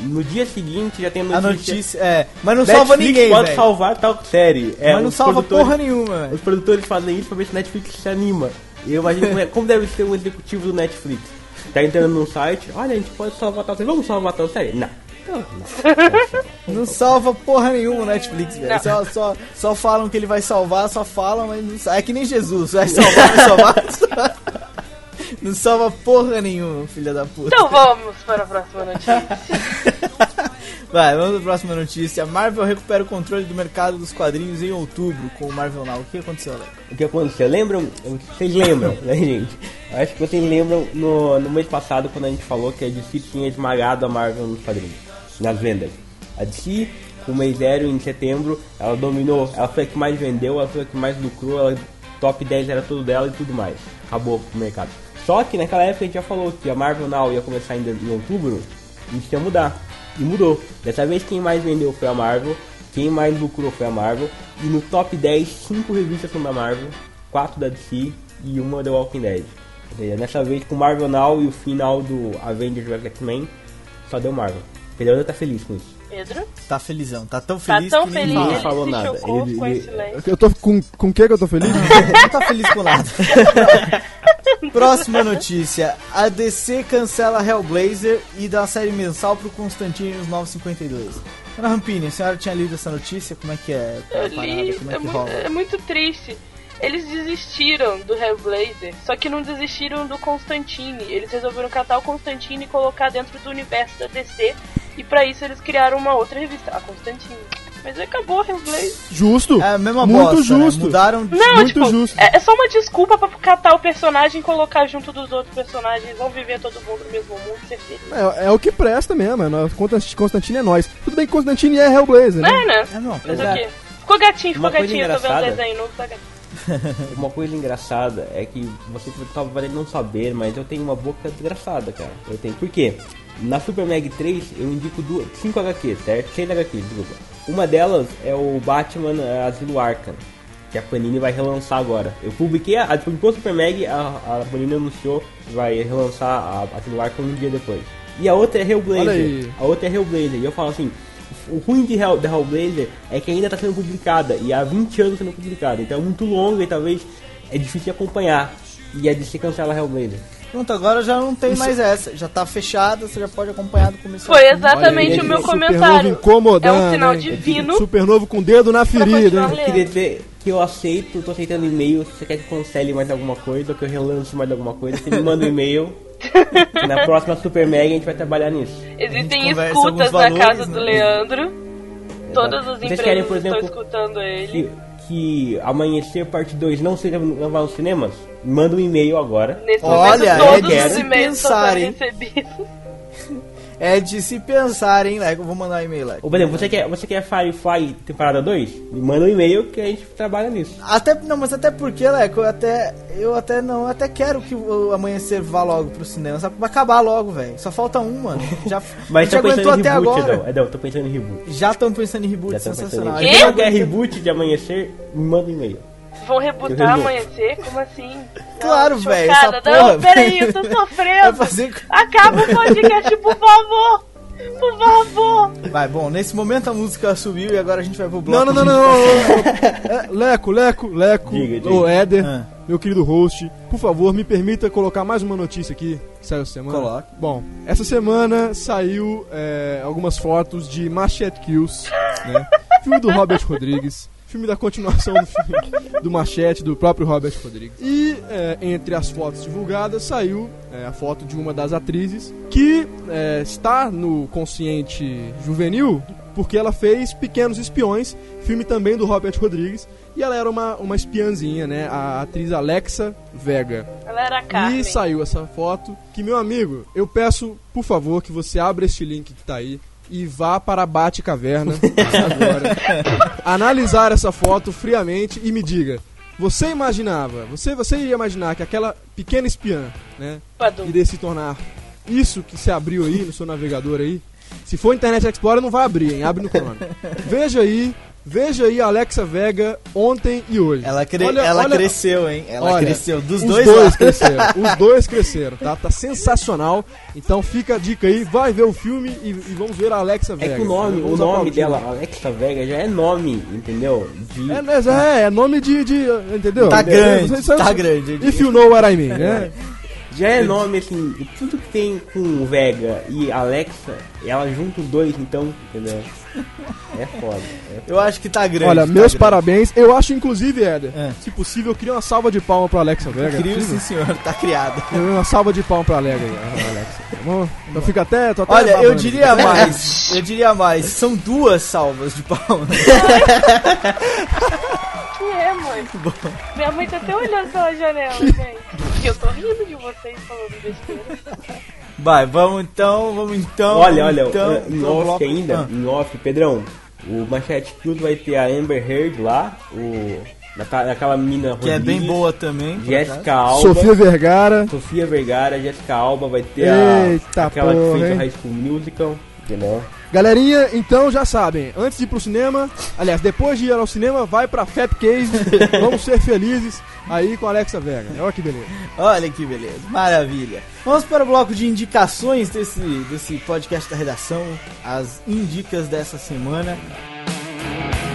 No dia seguinte já tem A notícia. notícia é. Mas não Netflix salva ninguém, pode velho. salvar tal série. É, Mas não salva porra nenhuma, velho. Os produtores fazem isso pra ver se o Netflix se anima. E eu imagino como, é- como deve ser um executivo do Netflix. Tá entrando num site, olha, a gente pode salvar tal série. Vamos salvar tal série? Não. Não salva porra nenhuma o Netflix, velho. Só, só, só falam que ele vai salvar, só falam, mas não É que nem Jesus, vai salvar, vai salvar. Não salva porra nenhuma, filha da puta. Então vamos para a próxima notícia. Vai, vamos para a próxima notícia. A Marvel recupera o controle do mercado dos quadrinhos em outubro com o Marvel Now. O que aconteceu, Alex? O que aconteceu? Lembram? Vocês lembram, né, gente? Acho que vocês lembram no, no mês passado quando a gente falou que a DC tinha esmagado a Marvel nos quadrinhos, nas vendas. A DC, com o mês zero em setembro, ela dominou, ela foi a que mais vendeu, ela foi a que mais lucrou, ela, top 10 era tudo dela e tudo mais. Acabou o mercado. Só que naquela época a gente já falou que a Marvel Now ia começar ainda em outubro, isso ia mudar. E mudou. Dessa vez quem mais vendeu foi a Marvel, quem mais lucrou foi a Marvel. E no top 10, 5 revistas são da Marvel, 4 da DC e uma The Walking Dead. Ou seja, dessa vez com Marvel Now e o final do Avengers vs X-Men, só deu Marvel. Pedro tá feliz com isso. Pedro, Tá felizão, tá tão tá feliz tão que nem feliz, fala. ele falou se nada. Ele- com ele-. Eu tô com, com o que que eu tô feliz? Não tá feliz com nada. Próxima notícia. A DC cancela Hellblazer e dá a série mensal pro Constantine nos 952. Ana Rampini, a senhora tinha lido essa notícia? Como é que é? a Eu li, Como é, é que muito, rola? é muito triste. Eles desistiram do Hellblazer, só que não desistiram do Constantine. Eles resolveram catar o Constantine e colocar dentro do universo da DC. E pra isso eles criaram uma outra revista, a Constantine. Mas acabou o. Justo. É a mesma Muito bosta, justo. Né? Mudaram de... Não, Muito tipo, justo. É, é só uma desculpa pra catar o personagem e colocar junto dos outros personagens. Vão viver todo mundo no mesmo mundo, ser. É, é o que presta mesmo, é, nó- Constantine é nós. Tudo bem que Constantine é Hellblazer, né? É, né? É, não. Mas o quê? Ficou gatinho, ficou Uma coisa gatinho. Eu tô vendo engraçada. desenho novo, tá gatinho. Uma coisa engraçada é que você talvez não saber, mas eu tenho uma boca desgraçada, cara. Eu tenho. Por quê? Na Super Mag 3 eu indico 5 HQs, certo? 6 HQs, desculpa. Uma delas é o Batman eh, Asilo Arkham, que a Panini vai relançar agora. Eu publiquei, a, publicou a Super Mag, a, a Panini anunciou que vai relançar a Asilo Arkham um dia depois. E a outra é Hellblazer. A outra é Hellblazer. E eu falo assim, o ruim de Hell, da Hellblazer é que ainda está sendo publicada, e há 20 anos sendo publicada, então é muito longa e talvez é difícil de acompanhar. E a DC cancela a Hellblazer. Pronto, agora já não tem mais essa. Já tá fechada, você já pode acompanhar do começo. Foi exatamente aí, o meu Supernovo comentário. incomodando, É um sinal hein? divino. Supernovo com o dedo na ferida? Eu queria dizer que eu aceito, tô aceitando e-mail, se você quer que cancele mais alguma coisa, ou que eu relance mais alguma coisa, você me manda um e-mail. na próxima Super Mega a gente vai trabalhar nisso. Existem escutas alguns na valores, casa do né? Leandro. Todas as Vocês empresas querem, por estão exemplo, escutando ele. Que, que Amanhecer Parte 2 não seja levar aos cinemas? Manda um e-mail agora. Nesse Olha, momento, todos é os de e-mails estão pensar, hein? recebidos. É de se pensar, hein, Leco? Eu vou mandar um e-mail, Leco. Exemplo, você quer, você quer Firefly temporada 2? Me manda um e-mail que a gente trabalha nisso. Até, não, mas até porque, Leco, eu até, eu até não, eu até quero que o Amanhecer vá logo pro cinema, só pra acabar logo, velho. Só falta um, mano. Já, Mas tô pensando aguentou até reboot, agora. Edel. Edel, tô pensando em reboot. Já estão pensando em reboot, Já tô pensando sensacional. em Quê? Se você quer reboot de Amanhecer, me manda um e-mail. Vão rebutar amanhecer? Como assim? Claro, velho, chocada. essa porra, Não, peraí, eu tô sofrendo. fazer... Acaba o podcast, por favor. Por favor. Vai, bom, nesse momento a música subiu e agora a gente vai pro Não, bloco. não, não, não. não. É, Leco, Leco, Leco, Diga, diga. ô Éder, Ah. meu querido host, por favor, me permita colocar mais uma notícia aqui, que saiu essa semana. Coloque. Bom, essa semana saiu é, algumas fotos de Machete Kills, né? Filme do Robert Rodrigues. Filme da continuação do filme do Machete, do próprio Robert Rodrigues. E é, entre as fotos divulgadas saiu é, a foto de uma das atrizes que é, está no consciente juvenil porque ela fez Pequenos Espiões, filme também do Robert Rodrigues, e ela era uma, uma espiãzinha, né? A atriz Alexa Vega. Ela era a Carmen. E saiu essa foto que, meu amigo, eu peço, por favor, que você abra este link que tá aí e vá para a Bate Caverna agora. analisar essa foto friamente e me diga. Você imaginava, você, você iria imaginar que aquela pequena espiã, né, Badum. iria se tornar isso que se abriu aí no seu navegador aí? Se for Internet Explorer, não vai abrir, hein? Abre no Chrome. Veja aí, veja aí a Alexa Vega ontem e hoje. Ela, cre... Olha- ela olha- cresceu, hein? Ela Olha, cresceu. Dos os dois, dois cresceram. Os dois cresceram, tá? Tá sensacional. Então fica a dica aí, vai ver o filme e, e vamos ver a Alexa É Vega. que o nome, o nome dela, Alexa Vega, já é nome, entendeu? De... É, mas é, é nome de, de. Entendeu? Tá Entendeu? grande, vocês- tá grande. If you know what I mean, né? Já é nome, assim, tudo que tem com Vega e Alexa, ela junta os dois, então, entendeu? É foda. É Eu acho que tá grande. Olha, tá meus grande. parabéns. Eu acho, inclusive, Éder, É. se possível, eu queria uma salva de palma pro Alexa Vega. Incrível, É sim, senhor. Tá criado. Eu Uma salva de palma pra Alexa. Alexa. Tá bom? Eu fico até. Tô até Olha, eu diria mais. Eu diria mais. São duas salvas de palmas. Que é, mãe? Minha mãe tá até olhando pela janela, gente. E eu tô rindo de vocês falando besteira. Vai, vamos então, vamos então. Olha, olha, então, em pro off bloco- ainda, Ah, em off, Pedrão, o Manchete Cruz vai ter a Amber Heard lá, o, naquela, naquela mina que é bem Rodrigues, boa também. Jéssica. Alba, Sofia Vergara. Sofia Vergara, Jéssica Alba, vai ter Eita a, aquela porra, que fez hein? o High School Musical, entendeu? Galerinha, então já sabem, antes de ir pro cinema, aliás, depois de ir ao cinema, vai pra Fat Case, vamos ser felizes aí com a Alexa Vega. Olha que beleza. Olha que beleza, maravilha. Vamos para o bloco de indicações desse, desse podcast da redação, as indicas dessa semana. E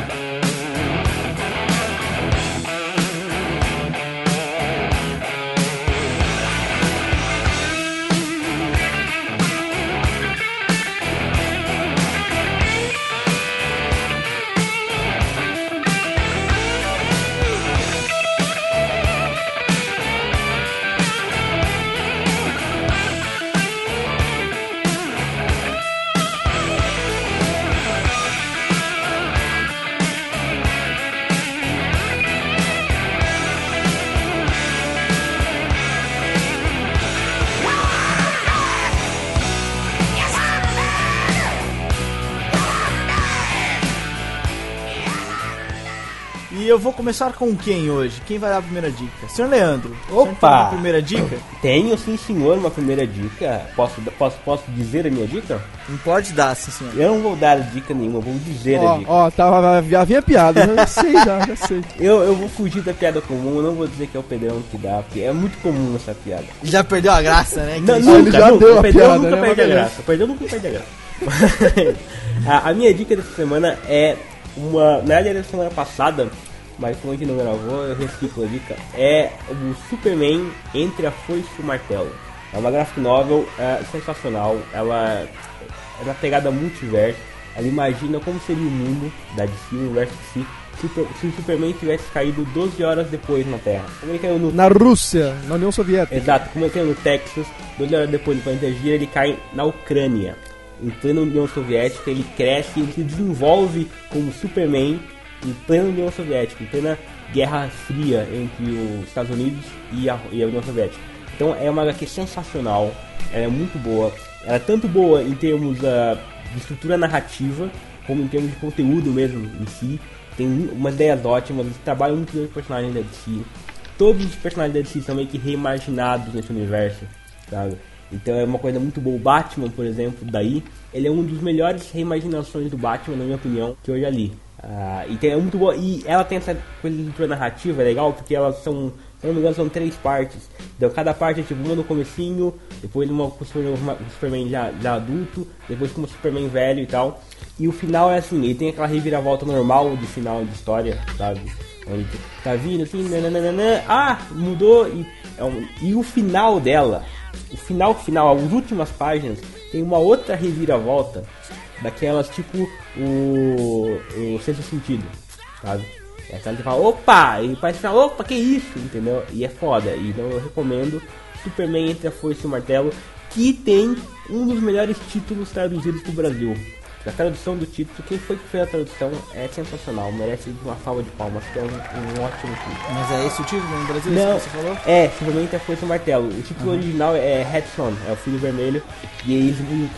eu vou começar com quem hoje? Quem vai dar a primeira dica? Senhor Leandro. senhor Opa! tem uma primeira dica? Tenho sim, senhor, uma primeira dica. Posso, posso, posso dizer a minha dica? Não pode dar, sim, senhor. Eu não vou dar dica nenhuma, eu vou dizer a Ó, dica. ó, tava, já vinha piada, né? já sei já, já sei. Eu, eu vou fugir da piada comum, eu não vou dizer que é o Pedrão que dá, porque é muito comum essa piada. Já perdeu a graça, né? Não, Não, ele já nunca, deu a o Pedrão piada, nunca né, perde a graça. O Pedrão nunca perde a graça. a, a minha dica dessa semana é uma. Na verdade, da semana passada, mas como gente não gravou, eu reciclo a dica. É o Superman entre a foice e o martelo. É uma graphic novel é, sensacional. Ela é na pegada multiverso. Ela imagina como seria o mundo da DC, o universo DC, se, o Super- se o Superman tivesse caído 12 horas depois na Terra. Como ele caiu no Na Rússia, na União Soviética. Exato, como ele caiu no Texas, dois horas depois do planeta gira, ele cai na Ucrânia. Em plena União Soviética, ele cresce, ele se desenvolve como Superman em plena União Soviética, em plena Guerra Fria entre os Estados Unidos e a, e a União Soviética. Então é uma HQ sensacional, ela é muito boa. Ela é tanto boa em termos ah, de estrutura narrativa, como em termos de conteúdo mesmo em si. Tem umas ideias ótimas, eles trabalham muito bem os personagens da DC todos os personagens da DC são meio que reimaginados nesse universo, sabe? Então é uma coisa muito boa. O Batman, por exemplo, daí, ele é um dos melhores reimaginações do Batman, na minha opinião, que eu já li. Ah, e tem, é muito boa. E ela tem essa coisa de estrutura narrativa, é legal, porque elas são, se não me engano, são três partes. Então cada parte é tipo uma no comecinho, depois uma com o Superman já, já adulto, depois com o Superman velho e tal. E o final é assim, ele tem aquela reviravolta normal de final de história, sabe? Onde tá vindo assim, nananana, ah, mudou e, é um- e o final dela, o final final, as últimas páginas, tem uma outra reviravolta daquelas tipo o, o sexto sentido, sabe? É aquela que fala, opa, e parece que fala, opa, que isso, entendeu? E é foda, então eu recomendo Superman entre a Força e o Martelo, que tem um dos melhores títulos traduzidos pro Brasil. A tradução do título, quem foi que fez a tradução é sensacional, merece uma salva de palmas, que é um, um ótimo título. Mas é esse o título no Brasil? Não, Isso que você falou? é, simplesmente a Força e o Martelo. O título original é Headson, é o Filho Vermelho. E eles,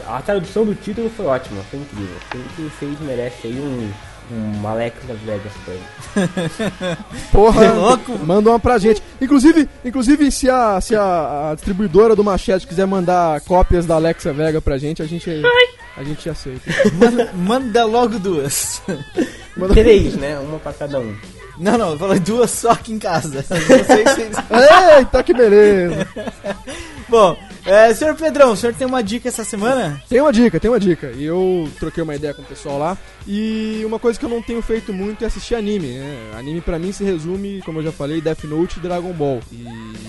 a tradução do título foi ótima, foi incrível. Quem, quem fez merece aí um, um Alex das Vegas pra ele. Porra, É louco? manda uma pra gente. Inclusive, inclusive se, a, se a, a distribuidora do Machete quiser mandar cópias da Alexa Vega pra gente, a gente, a gente aceita. Manda, manda logo duas. Manda- Três, né? Uma pra cada um. Não, não, eu falei duas só aqui em casa. Vocês- Eita, que beleza. Bom, É, senhor Pedrão, o senhor tem uma dica essa semana? Tem uma dica, tem uma dica. E eu troquei uma ideia com o pessoal lá. E uma coisa que eu não tenho feito muito é assistir anime, né? Anime pra mim se resume, como eu já falei, Death Note e Dragon Ball. E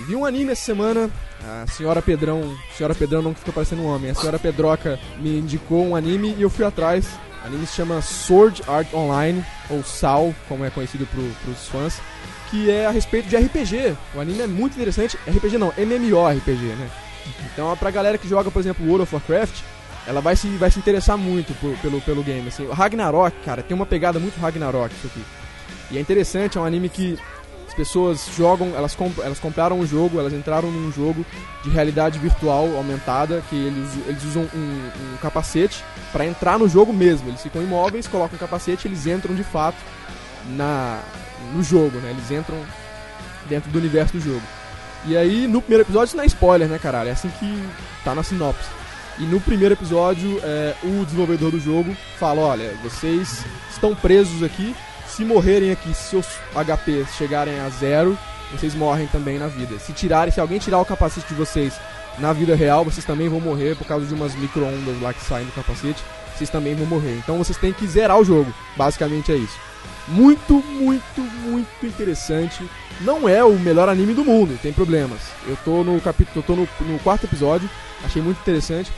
vi um anime essa semana. A senhora Pedrão, senhora Pedrão não fica parecendo um homem. A senhora Pedroca me indicou um anime e eu fui atrás. O anime se chama Sword Art Online, ou SAL, como é conhecido pro, pros fãs. Que é a respeito de RPG. O anime é muito interessante. RPG não, MMORPG, né? Então, pra galera que joga, por exemplo, World of Warcraft, ela vai se, vai se interessar muito por- pelo, pelo game. Assim. O Ragnarok, cara, tem uma pegada muito Ragnarok isso aqui. E é interessante, é um anime que as pessoas jogam, elas, comp elas compraram um jogo, elas entraram num jogo de realidade virtual aumentada, que eles, eles usam um, um capacete pra entrar no jogo mesmo. Eles ficam imóveis, colocam um capacete eles entram de fato na, no jogo, né? Eles entram dentro do universo do jogo. E aí, no primeiro episódio, isso não é spoiler, né, caralho? É assim que tá na sinopse. E no primeiro episódio, é, o desenvolvedor do jogo fala: olha, vocês estão presos aqui. Se morrerem aqui, se seus HPs chegarem a zero, vocês morrem também na vida. Se tirarem, se alguém tirar o capacete de vocês na vida real, vocês também vão morrer por causa de umas micro-ondas lá que saem do capacete. Vocês também vão morrer. Então vocês têm que zerar o jogo. Basicamente é isso. Muito, muito, muito interessante. Não é o melhor anime do mundo, tem problemas. Eu tô no capítulo, tô no, no quarto episódio, achei muito interessante.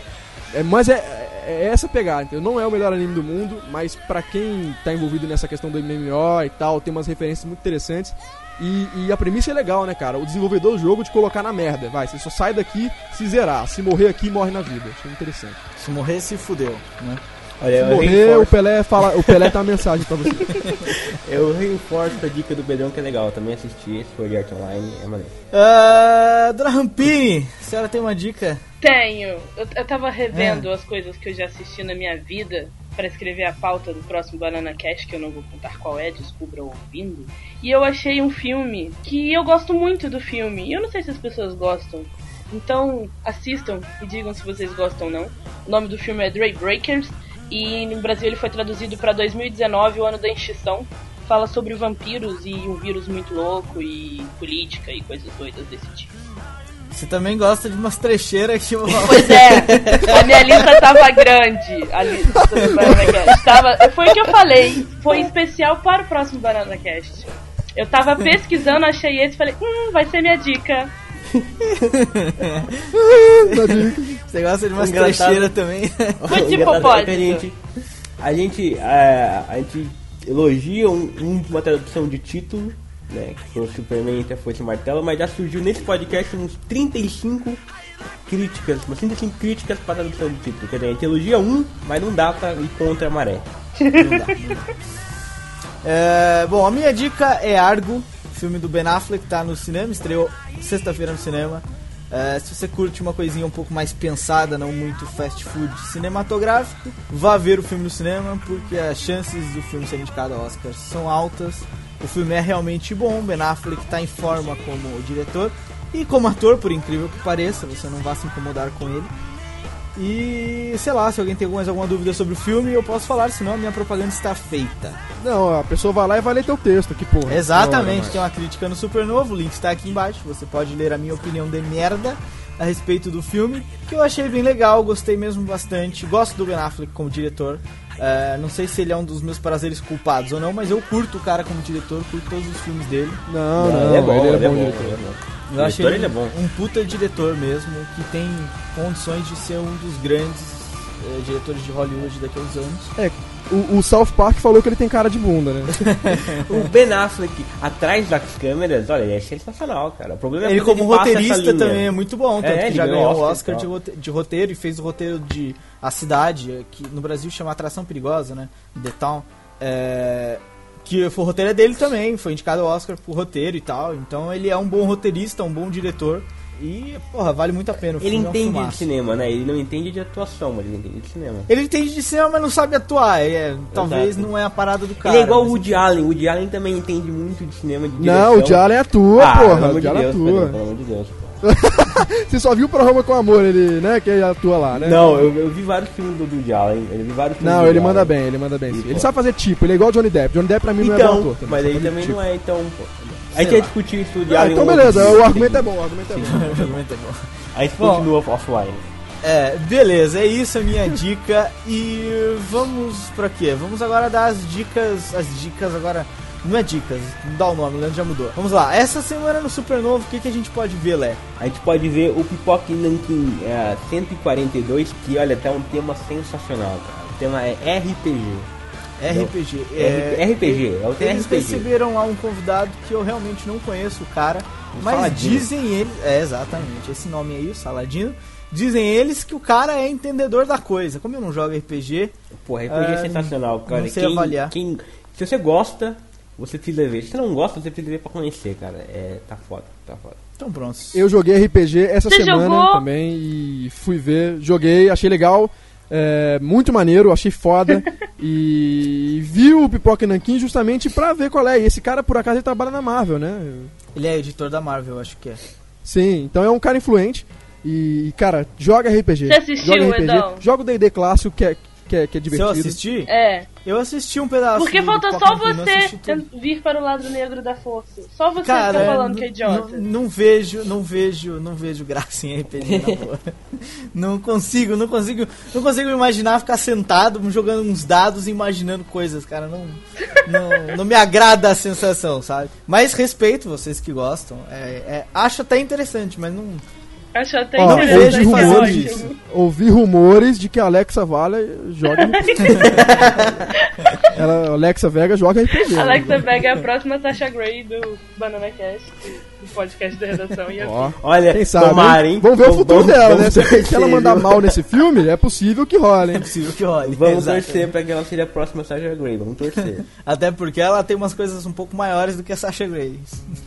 É, mas é, é- é essa pegada, entendeu? Não é o melhor anime do mundo, mas pra quem tá envolvido nessa questão do MMO e tal, tem umas referências muito interessantes. E, e a premissa é legal, né, cara? O desenvolvedor do jogo te colocar na merda. Vai, você só sai daqui se zerar. Se morrer aqui, morre na vida. Achei interessante. Se morrer, se fudeu, né? Olha, Se eu morrer, o Pelé fala. O Pelé tem uma mensagem pra você. eu reforço a dica do Pedrão que é legal. Também assisti esse Sword Art Online, é maneiro. Ah, Dona Rampini, a senhora tem uma dica? Tenho. Eu, eu tava revendo as coisas que eu já assisti na minha vida pra escrever a pauta do próximo Banana Cast, que eu não vou contar qual é, descubram ouvindo. E eu achei um filme que eu gosto muito do filme. E eu não sei se as pessoas gostam. Então assistam e digam se vocês gostam ou não. O nome do filme é Dray Breakers e no Brasil ele foi traduzido pra 2019, o ano da extinção. Fala sobre vampiros e um vírus muito louco e política e coisas doidas desse tipo. Você também gosta de umas trecheiras que eu vou Pois é, a minha lista tava grande. A lista do Banana Cast. Tava, foi o que eu falei. Foi especial para o próximo Banana Cast. Eu tava pesquisando, achei esse e falei, hum, vai ser minha dica. Você gosta de umas trecheiras também? Foi O de engraçado é propósito. que A gente, a gente, é, a gente elogia um- um- uma tradução de título, né? Que foi o Superman até fosse martelo, mas já surgiu nesse podcast uns 35 críticas, umas 35 críticas para tradução de título. Quer dizer, a gente elogia um, mas não dá pra ir contra a maré. É, bom, a minha dica é Argo, filme do Ben Affleck, tá no cinema, estreou sexta-feira no cinema. É, se você curte uma coisinha um pouco mais pensada, não muito fast food cinematográfico, vá ver o filme no cinema, porque as chances do filme ser indicado ao Oscar são altas. O filme é realmente bom, Ben Affleck está em forma como diretor e como ator, por incrível que pareça, você não vai se incomodar com ele. E sei lá, se alguém tem mais alguma dúvida sobre o filme, eu posso falar, senão a minha propaganda está feita. Não, a pessoa vai lá e vai ler teu texto, que porra. Exatamente, tem uma crítica no Super Novo, o link está aqui embaixo. Você pode ler a minha opinião de merda a respeito do filme, que eu achei bem legal, gostei mesmo bastante. Gosto do Ben Affleck como diretor. É, não sei se ele é um dos meus prazeres culpados ou não, mas eu curto o cara como diretor, curto todos os filmes dele. Não, não, ele é bom, ele é bom. diretor. ele é bom. Eu achei Diretor, ele ele é bom. um puta diretor mesmo, que tem condições de ser um dos grandes eh, diretores de Hollywood daqui a uns anos. É, o, o South Park falou que ele tem cara de bunda, né? O Ben Affleck atrás das câmeras, olha, ele é sensacional, cara. O problema é Ele como essa roteirista também é muito bom, tanto É, que ele já ganhou o Oscar Oscar de, tal. rote- de roteiro e fez o roteiro de A Cidade, que no Brasil chama Atração Perigosa, né? The Town. É, que foi o roteiro é dele também, foi indicado ao Oscar por roteiro e tal. Então ele é um bom roteirista, um bom diretor. E, porra, vale muito a pena. O Ele filme é um entende de filmaço. cinema, né? Ele não entende de atuação, mas ele entende de cinema. Ele entende de cinema, mas não sabe atuar. É, talvez Exato. não é a parada do cara. ele é igual o mas- Woody Allen. O Woody Allen também entende muito de cinema, de Não, o Woody Allen atua, ah, porra. O Woody de Allen atua. Pelo amor de Deus. Você só viu Pra Roma com Amor, ele, né? Que ele atua lá, né? Não, eu, eu vi vários filmes do Woody Allen. Eu vi vários filmes Não, do ele manda Allen. bem, ele manda bem. E, Ele pô. sabe fazer tipo, ele é igual o Johnny Depp. Johnny Depp pra mim não é bom Então, ator. mas ele também tipo. não é, então... pô. A gente ia discutir isso de Ah, então beleza, o argumento é bom, o argumento é bom. O argumento é bom. A gente Bom. continua offline. É, beleza, é isso a minha dica. E vamos pra quê? Vamos agora dar as dicas. As dicas agora. Não é dicas, não dá o nome, o Leandro já mudou. Vamos lá, essa semana no Supernovo, o que, que a gente pode ver, Lé? A gente pode ver o Pipoque Nankin é, 142, que olha, tá um tema sensacional, cara. O tema é RPG. RPG. É, RPG, é o Eles RPG. receberam lá um convidado que eu realmente não conheço o cara, O mas Saladino. dizem eles, é exatamente, esse nome aí, o Saladino, dizem eles que o cara é entendedor da coisa. Como eu não jogo RPG, Pô, RPG é Ah, sensacional, cara. não sei quem, avaliar. quem- se você gosta, você precisa ver. Se você não gosta, você precisa ver pra conhecer, cara. É, tá foda, tá foda. então prontos. Eu joguei RPG essa Você semana jogou? também e fui ver, joguei, achei legal, é, muito maneiro, achei foda e vi o Pipoca Nankin justamente pra ver qual é. E esse cara, por acaso, ele trabalha na Marvel, né? Ele é editor da Marvel, acho que é. Sim, então é um cara influente e, cara, joga RPG. Você assistiu, joga RPG, Edão? joga o D&D clássico, que é, que é, que é Se eu divertido. assistir, É. eu assisti um pedaço. Porque falta só assisti você vir para o lado negro da força. Só você Cara, tá falando n- que é idiota. Não, não vejo, não vejo, não vejo graça em RPG, na boa. não consigo, não consigo, não consigo imaginar ficar sentado jogando uns dados e imaginando coisas, cara, não, não, não me agrada a sensação, sabe? Mas respeito vocês que gostam, é, é- acho até interessante, mas não, Acho até Ó, vejo rumores, ouvi rumores de que a Alexa Vale joga RPG. Ela, Alexa Vega joga RPG. né? Alexa Vega é a próxima Sasha Grey do Banana Cast, podcast da redação. E Ó, Olha, quem sabe, tomara, hein? Vamos ver o futuro Vamos- dela, né? vamos Se, se torcer, ela mandar viu? mal nesse filme, é possível que role, é hein? possível que role. Vamos Exatamente. torcer pra que ela seja a próxima Sasha Grey, vamos torcer. Até porque ela tem umas coisas um pouco maiores do que a Sasha Grey.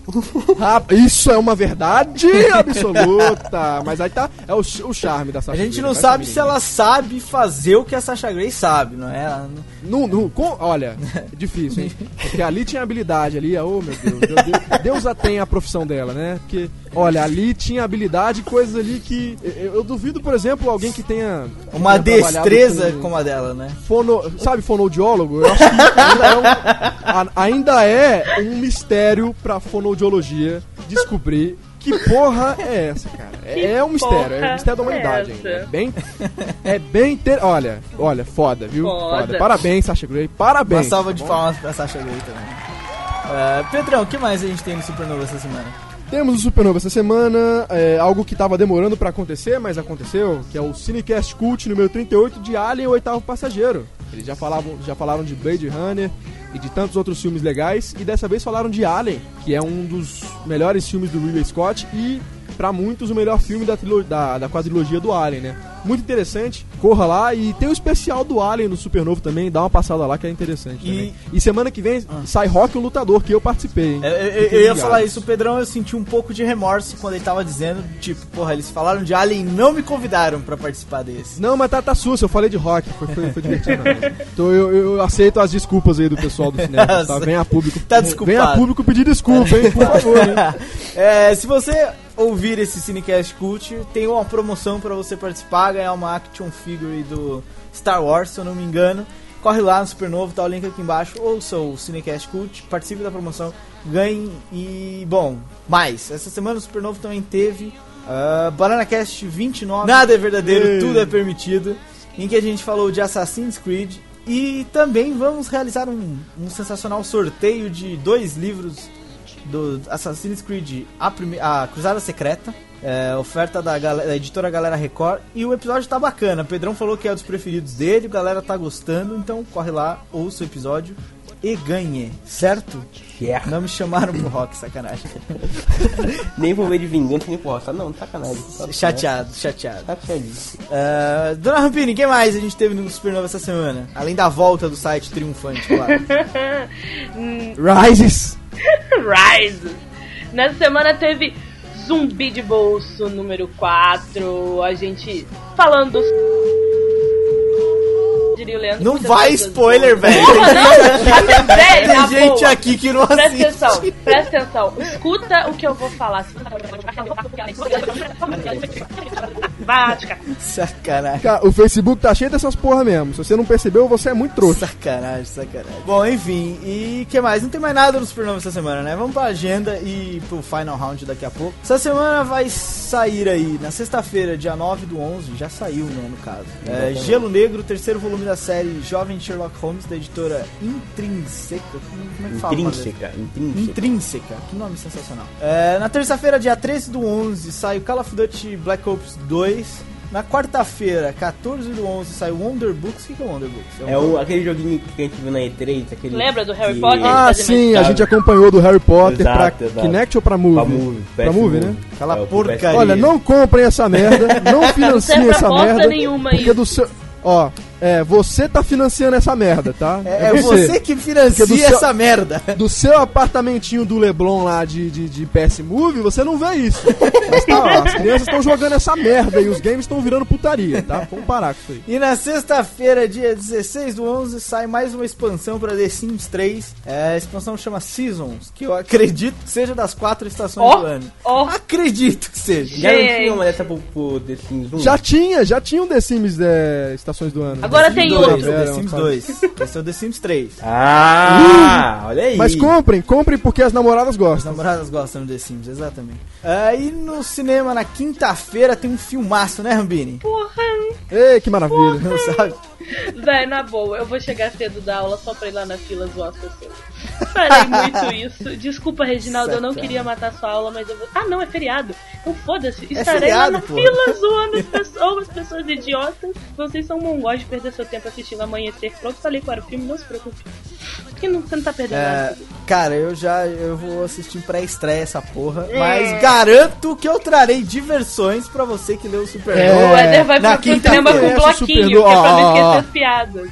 Ah, isso é uma verdade absoluta. Mas aí tá, é o, o charme da A Sasha gente Grey, não sabe se ela sabe fazer o que a Sasha Grey sabe, não é? Ela não- Não, não, com- olha, difícil, hein? Porque ali tinha habilidade ali, oh meu Deus, Deus, Deus, Deus a tem a profissão dela, né? Porque, olha, ali tinha habilidade, coisas ali que. Eu, eu duvido, por exemplo, alguém que tenha. Uma tenha trabalhado destreza com como a dela, né? Fono, sabe, fonoaudiólogo? Eu acho que ainda é um, ainda é um mistério pra fonoaudiologia descobrir que porra é essa, cara. É, é um mistério, é um mistério da humanidade é ainda. essa? É bem. É bem. Ter, olha, olha, foda, viu? Foda. Parabéns, Sasha Grey. Parabéns. Uma salva de tá bom? palmas pra Sasha Grey também. É, Pedrão, o que mais a gente tem no Supernova essa semana? Temos o Supernova essa semana, é, algo que tava demorando pra acontecer, mas aconteceu, que é o Cinecast Cult número 38 de Alien, o oitavo passageiro. Eles já falavam, já falaram de Blade Runner e de tantos outros filmes legais, e dessa vez falaram de Alien, que é um dos melhores filmes do Ridley Scott e pra muitos o melhor filme da, da, da quadrilogia do Alien, né? Muito interessante, corra lá e tem o especial do Alien no Supernovo também, dá uma passada lá que é interessante E- também. E semana que vem sai Rock o Lutador, que eu participei, hein? Eu, eu- eu Fiquem ia falar isso, o Pedrão, eu senti um pouco de remorso quando ele tava dizendo, tipo, porra, eles falaram de Alien e não me convidaram pra participar desse. Não, mas tá, tá sussa, eu falei de rock, foi, foi, foi divertido. mesmo. Então eu, eu aceito as desculpas aí do pessoal do cinema, tá? Vem a público. Tá desculpado. Vem a público pedir desculpa, hein, por favor, hein? É, se você ouvir esse Cinecast Cult, tem uma promoção pra você participar, ganhar uma action figure do Star Wars, se eu não me engano. Corre lá no Supernovo, tá o link aqui embaixo. Ouça o Cinecast Cult, participe da promoção, ganhe e, bom, mais. Essa semana o Supernovo também teve uh, Banana Cast 29. Nada é verdadeiro, Ei. tudo é permitido. Em que a gente falou de Assassin's Creed. E também vamos realizar um, um sensacional sorteio de dois livros do Assassin's Creed A, prime- a Cruzada Secreta, é, oferta da, gal- da editora Galera Record. E o episódio tá bacana. Pedrão falou que é um dos preferidos dele, a galera tá gostando, então corre lá, ouça o episódio e ganhe, certo? Yeah. Não me chamaram pro rock, sacanagem. Nem vou ver de vingança nem por roça. Não, sacanagem. Tá- chateado, chateado. Tá chateadíssimo. É, Dona Rampini, quem mais a gente teve no Supernova essa semana? Além da volta do site triunfante, claro. Rises! Rise. Nessa semana teve Zumbi de Bolso número 4. A gente falando. Diria o Leandro. Não vai spoiler, velho. Porra, não! Véi, na Tem gente boa. aqui que não Presta assiste. atenção, presta atenção. Escuta o que eu vou falar. Sacanagem. Cara, o Facebook tá cheio dessas porra mesmo. Se você não percebeu, você é muito trouxa. Sacanagem, sacanagem. Bom, enfim, e que mais? Não tem mais nada no Supernova essa semana, né? Vamos pra agenda e pro final round daqui a pouco. Essa semana vai sair aí, na sexta-feira, dia 9 do 11, já saiu, né, no caso. É, Gelo Negro, terceiro volume da série Jovem Sherlock Holmes, da editora Intrínseca. Como é que fala? Intrínseca, intrínseca. Intrínseca, que nome sensacional. É, na terça-feira, dia 13 do 11, sai o Call of Duty Black Ops 2. Na quarta-feira, 14 do 11, sai o Wonder Books. O que é o Wonder Books? É o, aquele joguinho que a gente viu na E3, aquele... Lembra do Harry que- Potter? Ah, sim, a gente acompanhou do Harry Potter Exato, pra exato. Kinect ou pra Movie? Pra movie. Pra movie, né? Aquela É, porcaria. Olha, não comprem essa merda, não financiem pra essa merda. nenhuma porque isso. do seu. Ó, é, você tá financiando essa merda, tá? É, é você que financia seu- essa merda. Do seu apartamentinho do Leblon lá de, de, de PS Movie, você não vê isso. Mas tá, ó, as crianças estão jogando essa merda e os games estão virando putaria, tá? Vamos parar com isso aí. E na sexta-feira, dia 16 do 11, sai mais uma expansão pra The Sims 3. É, a expansão chama Seasons, que eu acredito que seja das quatro estações Ó, do ano. ó. Acredito que seja. Já não tinha uma dessa pro, pro The Sims 1? Já tinha, já tinha um The Sims é, estações do ano. Agora tem Dois, outro. The É, Sims uma 2. Esse é o The Sims 3. Ah, olha aí. Mas comprem, comprem porque as namoradas As gostam. namoradas gostam do The Sims, exatamente. Aí no cinema, na quinta-feira, tem um filmaço, né, Rambini? Porra, Ei, que maravilha. Não sabe? véi, na boa, eu vou chegar cedo da aula só pra ir lá na fila zoar as pessoas. Farei muito isso. Desculpa, Reginaldo, eu não queria matar sua aula, mas eu vou. Ah, não, é feriado. Então foda-se. Estarei feriado, lá na pô. fila zoando as pessoas, pessoas idiotas. Vocês são mongóis de perder seu tempo assistindo Amanhecer. Pronto, falei qual era o filme, não se preocupe. Porque não, você não tá perdendo É, nada. cara, eu já eu vou assistir pré-estreia essa porra, mas garanto que eu trarei diversões pra você que leu o Supernova. É, o Eder vai na pro, cinema com o bloquinho, que é pra não ó. esquecer as piadas.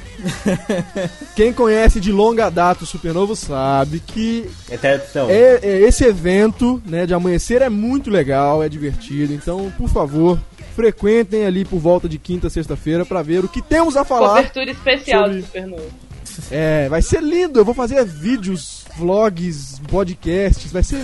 Quem conhece de longa data o Supernovo sabe que É tradição. é- é esse evento né, de amanhecer é muito legal, é divertido. Então, por favor, frequentem ali por volta de quinta, sexta-feira pra ver o que temos a falar. Cobertura especial sobre- do Supernova. É, vai ser lindo. Eu vou fazer vídeos, vlogs, podcasts. Vai ser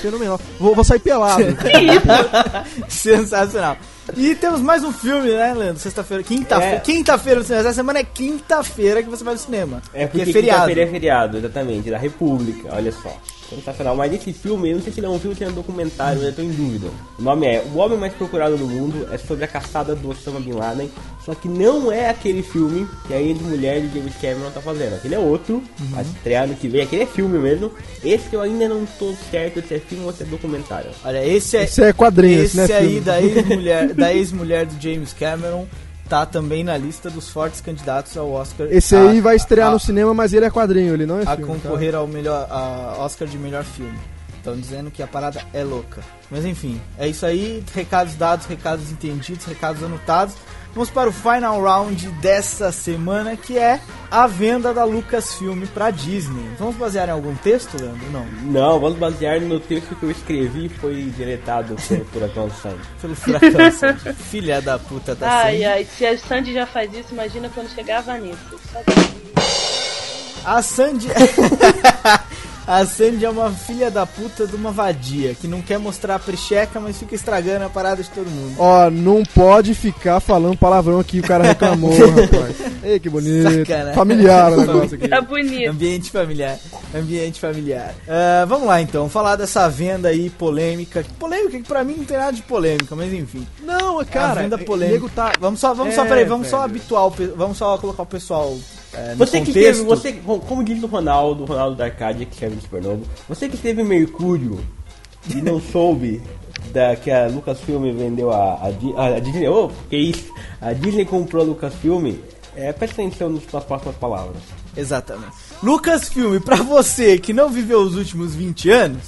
fenomenal. Vou, vou sair pelado. Sensacional. E temos mais um filme, né, Leandro? Sexta-feira, quinta-feira. É. Quinta-feira no cinema. Essa semana é quinta-feira que você vai no cinema. É porque é feriado. quinta-feira é feriado, exatamente, da República, olha só. Sensacional, mas esse filme, eu não sei se ele é um filme ou se é um documentário, eu tô em dúvida. O nome é O Homem Mais Procurado do Mundo, é sobre a caçada do Osama Bin Laden, só que não é aquele filme que a ex-mulher de James Cameron tá fazendo. Aquele é outro, Uhum. vai estrear no que vem, aquele é filme mesmo. Esse que eu ainda não tô certo se é filme ou se é documentário. Olha, esse é. Esse é quadrinho, esse esse, né, aí filme? da ex-mulher da ex-mulher do James Cameron tá também na lista dos fortes candidatos ao Oscar. Esse a- aí vai estrear a- no cinema, mas ele é quadrinho, ele não é a filme. tá? concorrer ao melhor a Oscar de melhor filme. Estão dizendo que a parada é louca. Mas enfim, é isso aí. Recados dados, recados entendidos, recados anotados. Vamos para o final round dessa semana, que é a venda da Lucasfilm para Disney. Vamos basear em algum texto, Leandro? Não. Não, vamos basear no texto que eu escrevi e foi diretado por Furacão Santos. Pelo furacão. Sandy. Filha da puta da Ai, Sandy. ai, se a Sandy já faz isso, imagina quando chegar a Vanessa. A Sandy. a Sandy é uma filha da puta de uma vadia que não quer mostrar a precheca, mas fica estragando a parada de todo mundo. Ó, não pode ficar falando palavrão aqui, o cara reclamou, rapaz. Ei, que bonito. Sacanagem. Familiar o negócio aqui. Tá bonito. Ambiente familiar. Ambiente familiar. Ah, vamos lá então, falar dessa venda aí polêmica. Polêmica que pra mim não tem nada de polêmica, mas enfim. Não, a cara, venda nego polêmica. tá... Vamos só, vamos só, É, peraí, vamos só velho. habituar o vamos só colocar o pessoal é, Você que contexto. teve, você, como- diz o Ronaldo, Ronaldo da Arcadia, que serve no Supernovo, você que teve Mercúrio e não soube da, que a Lucasfilm vendeu a, a, a, Disney, oh, que isso, a Disney comprou a Lucasfilm, é, presta atenção nas nas próximas palavras. Exatamente. Lucasfilm, pra você que não viveu os últimos 20 anos,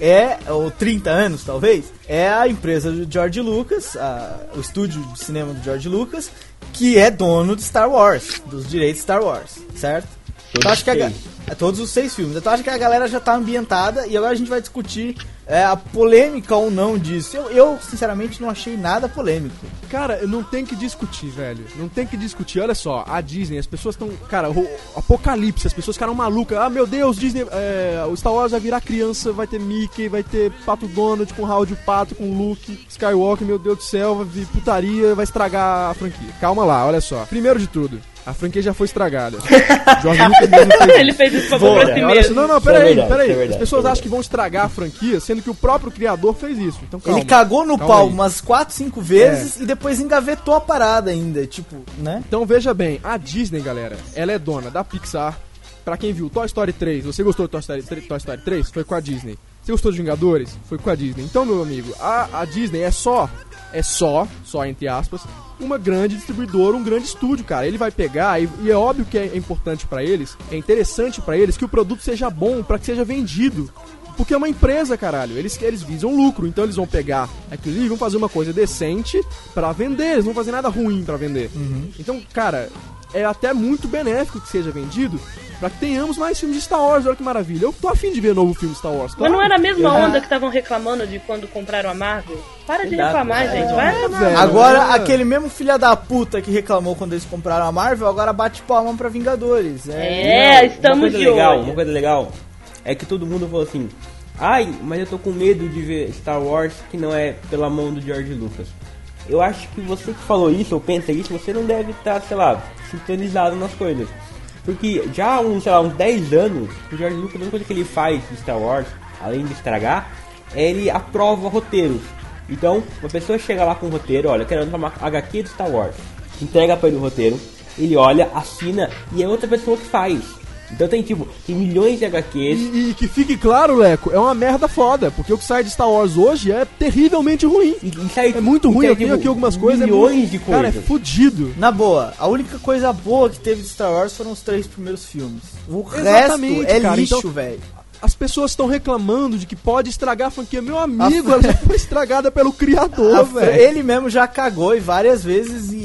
é, ou 30 anos talvez, é a empresa do George Lucas, a- o estúdio de cinema do George Lucas, que é dono de Star Wars, dos direitos de Star Wars, certo? Então acho que a, É todos os seis filmes. Então acho que a galera já tá ambientada e agora a gente vai discutir é, a polêmica ou não disso. Eu, eu, sinceramente, não achei nada polêmico. Cara, não tem que discutir, velho. Não tem que discutir. Olha só, a Disney, as pessoas estão. Cara, o apocalipse, as pessoas ficaram malucas. Ah, meu Deus, Disney. É, o Star Wars vai virar criança, vai ter Mickey, vai ter Pato Donald com Howard o Pato, com Luke, Skywalker, meu Deus do céu, vai vir putaria, vai estragar a franquia. Calma lá, olha só. Primeiro de tudo, a franquia já foi estragada. George Lucas mesmo fez Ele fez isso pra Boa, pra si mesmo. não, não, Isso é peraí, peraí. isso é As pessoas é acham que vão estragar a franquia, sendo que o próprio criador fez isso. Então calma. Ele cagou no calma pau aí. É. umas 4, 5 vezes e depois engavetou a parada ainda. Tipo, né? Então veja bem, a Disney, galera, ela é dona da Pixar. Pra quem viu Toy Story 3, você gostou de Toy Story, 3, Toy Story 3? Foi com a Disney. Você gostou de Vingadores? Foi com a Disney. Então, meu amigo, a, a Disney é só, é só, só entre aspas, uma grande distribuidora, um grande estúdio, cara. Ele vai pegar e, e é óbvio que é importante pra eles, é interessante pra eles que o produto seja bom, pra que seja vendido. Porque é uma empresa, caralho. Eles, eles visam lucro, então eles vão pegar aquilo ali e vão fazer uma coisa decente pra vender. Eles não vão fazer nada ruim pra vender. Então, cara, é até muito benéfico que seja vendido pra que tenhamos mais filmes de Star Wars. Olha que maravilha. Eu tô afim de ver novo filme de Star Wars. Mas claro. não era a mesma Eu- onda que estavam reclamando de quando compraram a Marvel? Para de Exato. reclamar, É, gente. Vai reclamar. velho. Agora, é. aquele mesmo filha da puta que reclamou quando eles compraram a Marvel, agora bate palma pra Vingadores. É. É, Uma estamos coisa de legal, olho. uma coisa legal é que todo mundo falou assim: "Ai, mas eu tô com medo de ver Star Wars que não é pela mão do George Lucas". Eu acho que você que falou isso ou pensa isso, você não deve estar, sei lá, sintonizado nas coisas. Porque já há uns, sei lá, uns 10 anos, o George Lucas, a única coisa que ele faz de Star Wars, além de estragar, é ele aprova roteiros. Então, uma pessoa chega lá com um roteiro, olha, quero uma HQ de Star Wars, entrega pra ele o roteiro, ele olha, assina e é outra pessoa que faz. Então tem tipo, tem milhões de HQs. E, e que fique claro, Leco, é uma merda foda, porque o que sai de Star Wars hoje é terrivelmente ruim. E, e sai, É muito e ruim, sai, eu tenho tipo, aqui algumas coisas. é Milhões muito- de Cara, é coisas. fudido. Na boa, a única coisa boa que teve de Star Wars foram os três primeiros filmes. O Exatamente, resto é cara, lixo, então- velho. As pessoas estão reclamando de que pode estragar a franquia. Meu amigo, ela já foi estragada pelo criador, A- velho. Ele mesmo já cagou e várias vezes e,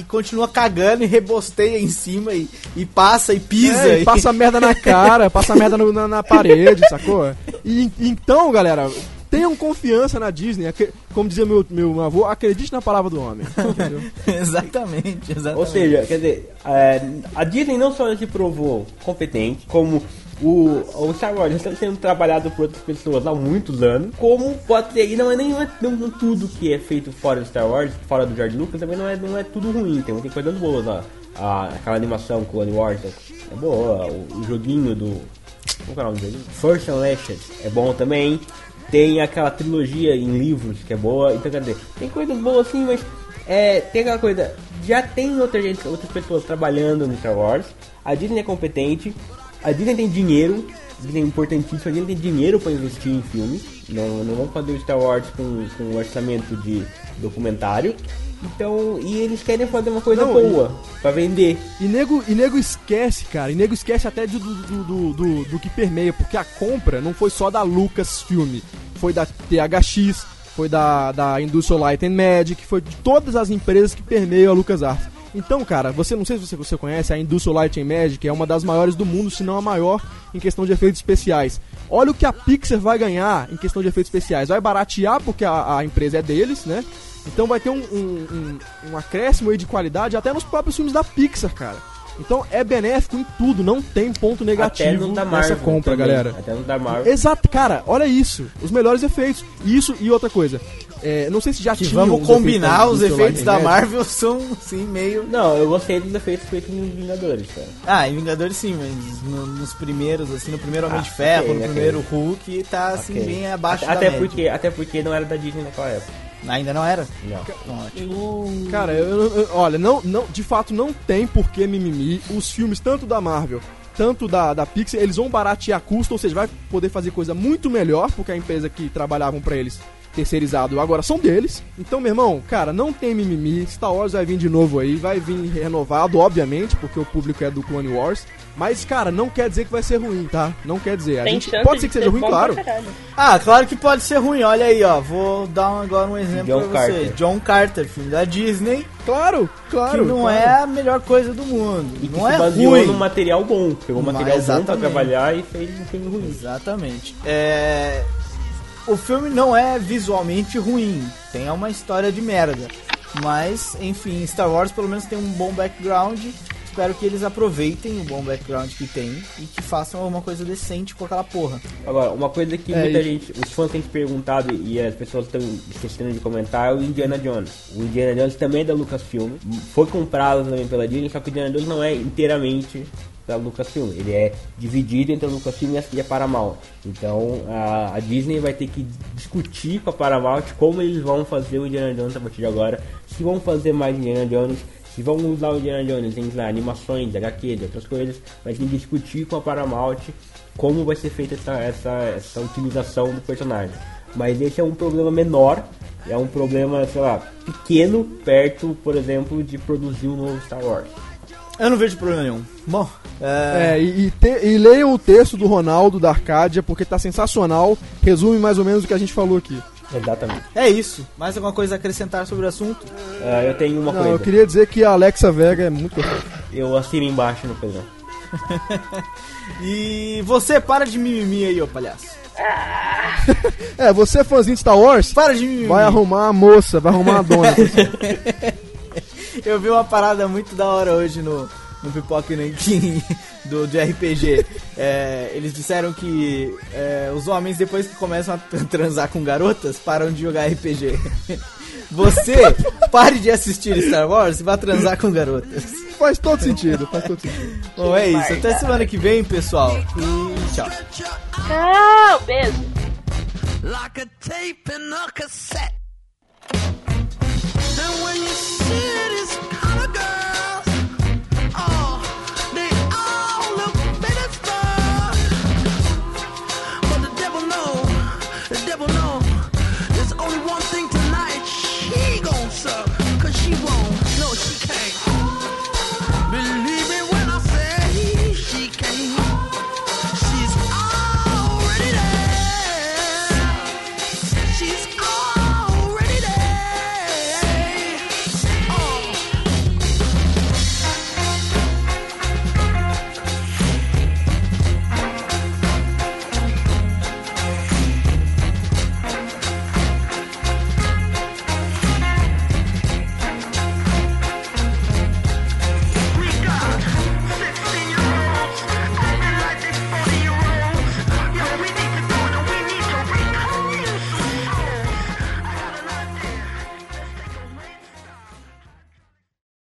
e continua cagando e rebosteia em cima e, e passa e pisa. É, e e- passa merda na cara, passa merda no- na, na parede, sacou? E então, galera, tenham confiança na Disney. Como dizia meu, meu avô, acredite na palavra do homem. Entendeu? exatamente, exatamente. Ou seja, quer dizer, é, a Disney não só se provou competente, como o, o Star Wars está sendo trabalhado por outras pessoas há muitos anos, como pode ser, e não é nem não, é- não- não tudo que é feito fora do Star Wars, fora do George Lucas, também não é, não é tudo ruim, tem, tem coisas boas lá. A, aquela animação Clone Wars é boa, o, o joguinho do. Como é o nome dele? First Unleashed é bom também. Tem aquela trilogia em livros que é boa. Então, quer dizer, tem coisas boas sim, mas é, tem aquela coisa. Já tem outra gente, outras pessoas trabalhando no Star Wars. A Disney é competente. A Disney tem dinheiro. A Disney é importantíssimo. A Disney tem dinheiro para investir em filmes. Não, não vamos fazer o StarArs com, com um orçamento de documentário. Então, e eles querem fazer uma coisa Não, boa para vender. E nego, e nego esquece, cara. E nego esquece até do, do, do, do, do- que permeia, porque a compra não foi só da Lucasfilm, foi da THX, foi da, da Industrial Light and Magic, foi de todas as empresas que permeiam a LucasArts. Então, cara, você não sei se você, você conhece, a Industrial Light and Magic é uma das maiores do mundo, se não a maior em questão de efeitos especiais. Olha o que a Pixar vai ganhar em questão de efeitos especiais. Vai baratear porque a, a empresa é deles, né? Então vai ter um, um, um, um acréscimo aí de qualidade até nos próprios filmes da Pixar, cara. Então é benéfico em tudo, não tem ponto Até negativo no da nessa Marvel. compra, também. galera. Até no da Marvel. Exato, cara, olha isso. Os melhores efeitos. Isso e outra coisa. É, não sei se já Que vamos os combinar, efeitos os da Industrial efeitos da. Marvel são, sim, meio... Não, eu gostei dos efeitos feitos nos Vingadores, cara. Ah, em Vingadores sim, mas no- nos primeiros, assim, no primeiro Homem Ah, de Ferro, ok, no ok. primeiro Hulk, tá assim, Ok. bem abaixo até, da até média. porque Até porque não era da Disney naquela época. Ainda não era? Não. Ótimo. Cara, eu, eu- olha, não, não, de fato não tem por que mimimi. Os filmes, tanto da Marvel, tanto da, da Pixar, eles vão baratear custo, ou seja, vai poder fazer coisa muito melhor, porque a empresa que trabalhavam pra eles terceirizado agora são deles. Então, meu irmão, cara, não tem mimimi. Star Wars vai vir de novo aí, vai vir renovado, obviamente, porque o público é do Clone Wars. Mas, cara, não quer dizer que vai ser ruim, tá? Não quer dizer. A Tem gente pode ser que seja ruim, claro. Ah, claro que pode ser ruim. Olha aí, ó. Vou dar um- agora um exemplo John pra você. Carter. John Carter, filme da Disney, Claro, que claro. não claro. é a melhor coisa do mundo. E que não é baseou ruim. num material bom. Pegou um Mas, material bom pra trabalhar e fez um filme ruim. Exatamente. É... O filme não é visualmente ruim, tem uma história de merda. Mas, enfim, Star Wars pelo menos tem um bom background. Espero que eles aproveitem o bom background que tem e que façam alguma coisa decente com aquela porra. Agora, uma coisa que É, muita gente, os fãs têm perguntado e as pessoas estão esquecendo de comentar é o Indiana Jones. O Indiana Jones também é da Lucasfilm, foi comprado também pela Disney, só que o Indiana Jones não é inteiramente da Lucasfilm, ele é dividido entre a Lucasfilm e a- e a Paramount. Então a, a Disney vai ter que discutir com a Paramount como eles vão fazer o Indiana Jones a partir de agora, se vão fazer mais Indiana Jones, se vão usar o Indiana Jones em lá, animações, HQ, de outras coisas, vai ter que discutir com a Paramount como vai ser feita essa, essa, essa utilização do personagem. Mas esse é um problema menor, é um problema, sei lá, pequeno, perto, por exemplo, de produzir um novo Star Wars. Eu não vejo problema nenhum. Bom, é... É, e, e, te- e leiam o texto do Ronaldo da Arcadia, porque tá sensacional. Resume mais ou menos o que a gente falou aqui. Exatamente. é isso. Mais alguma coisa a acrescentar sobre o assunto? Ah, eu tenho uma Não, coisa. eu queria dizer que a Alexa Vega é muito gostosa. Eu assino embaixo no programa. E você, para de mimimi aí, ô palhaço. É, você é fãzinho de Star Wars? Para de mimimi. Vai arrumar a moça, vai arrumar a dona. Eu vi uma parada muito da hora hoje no, no Pipoca e Nanquim do, de RPG. É, eles disseram que é, os homens, depois que começam a transar com garotas, param de jogar RPG. Você, pare de assistir Star Wars e vá transar com garotas. faz todo sentido, faz todo sentido. Bom, é isso. Até semana que vem, pessoal. E tchau. Tchau, beijo. like a tape in a cassette. And when you see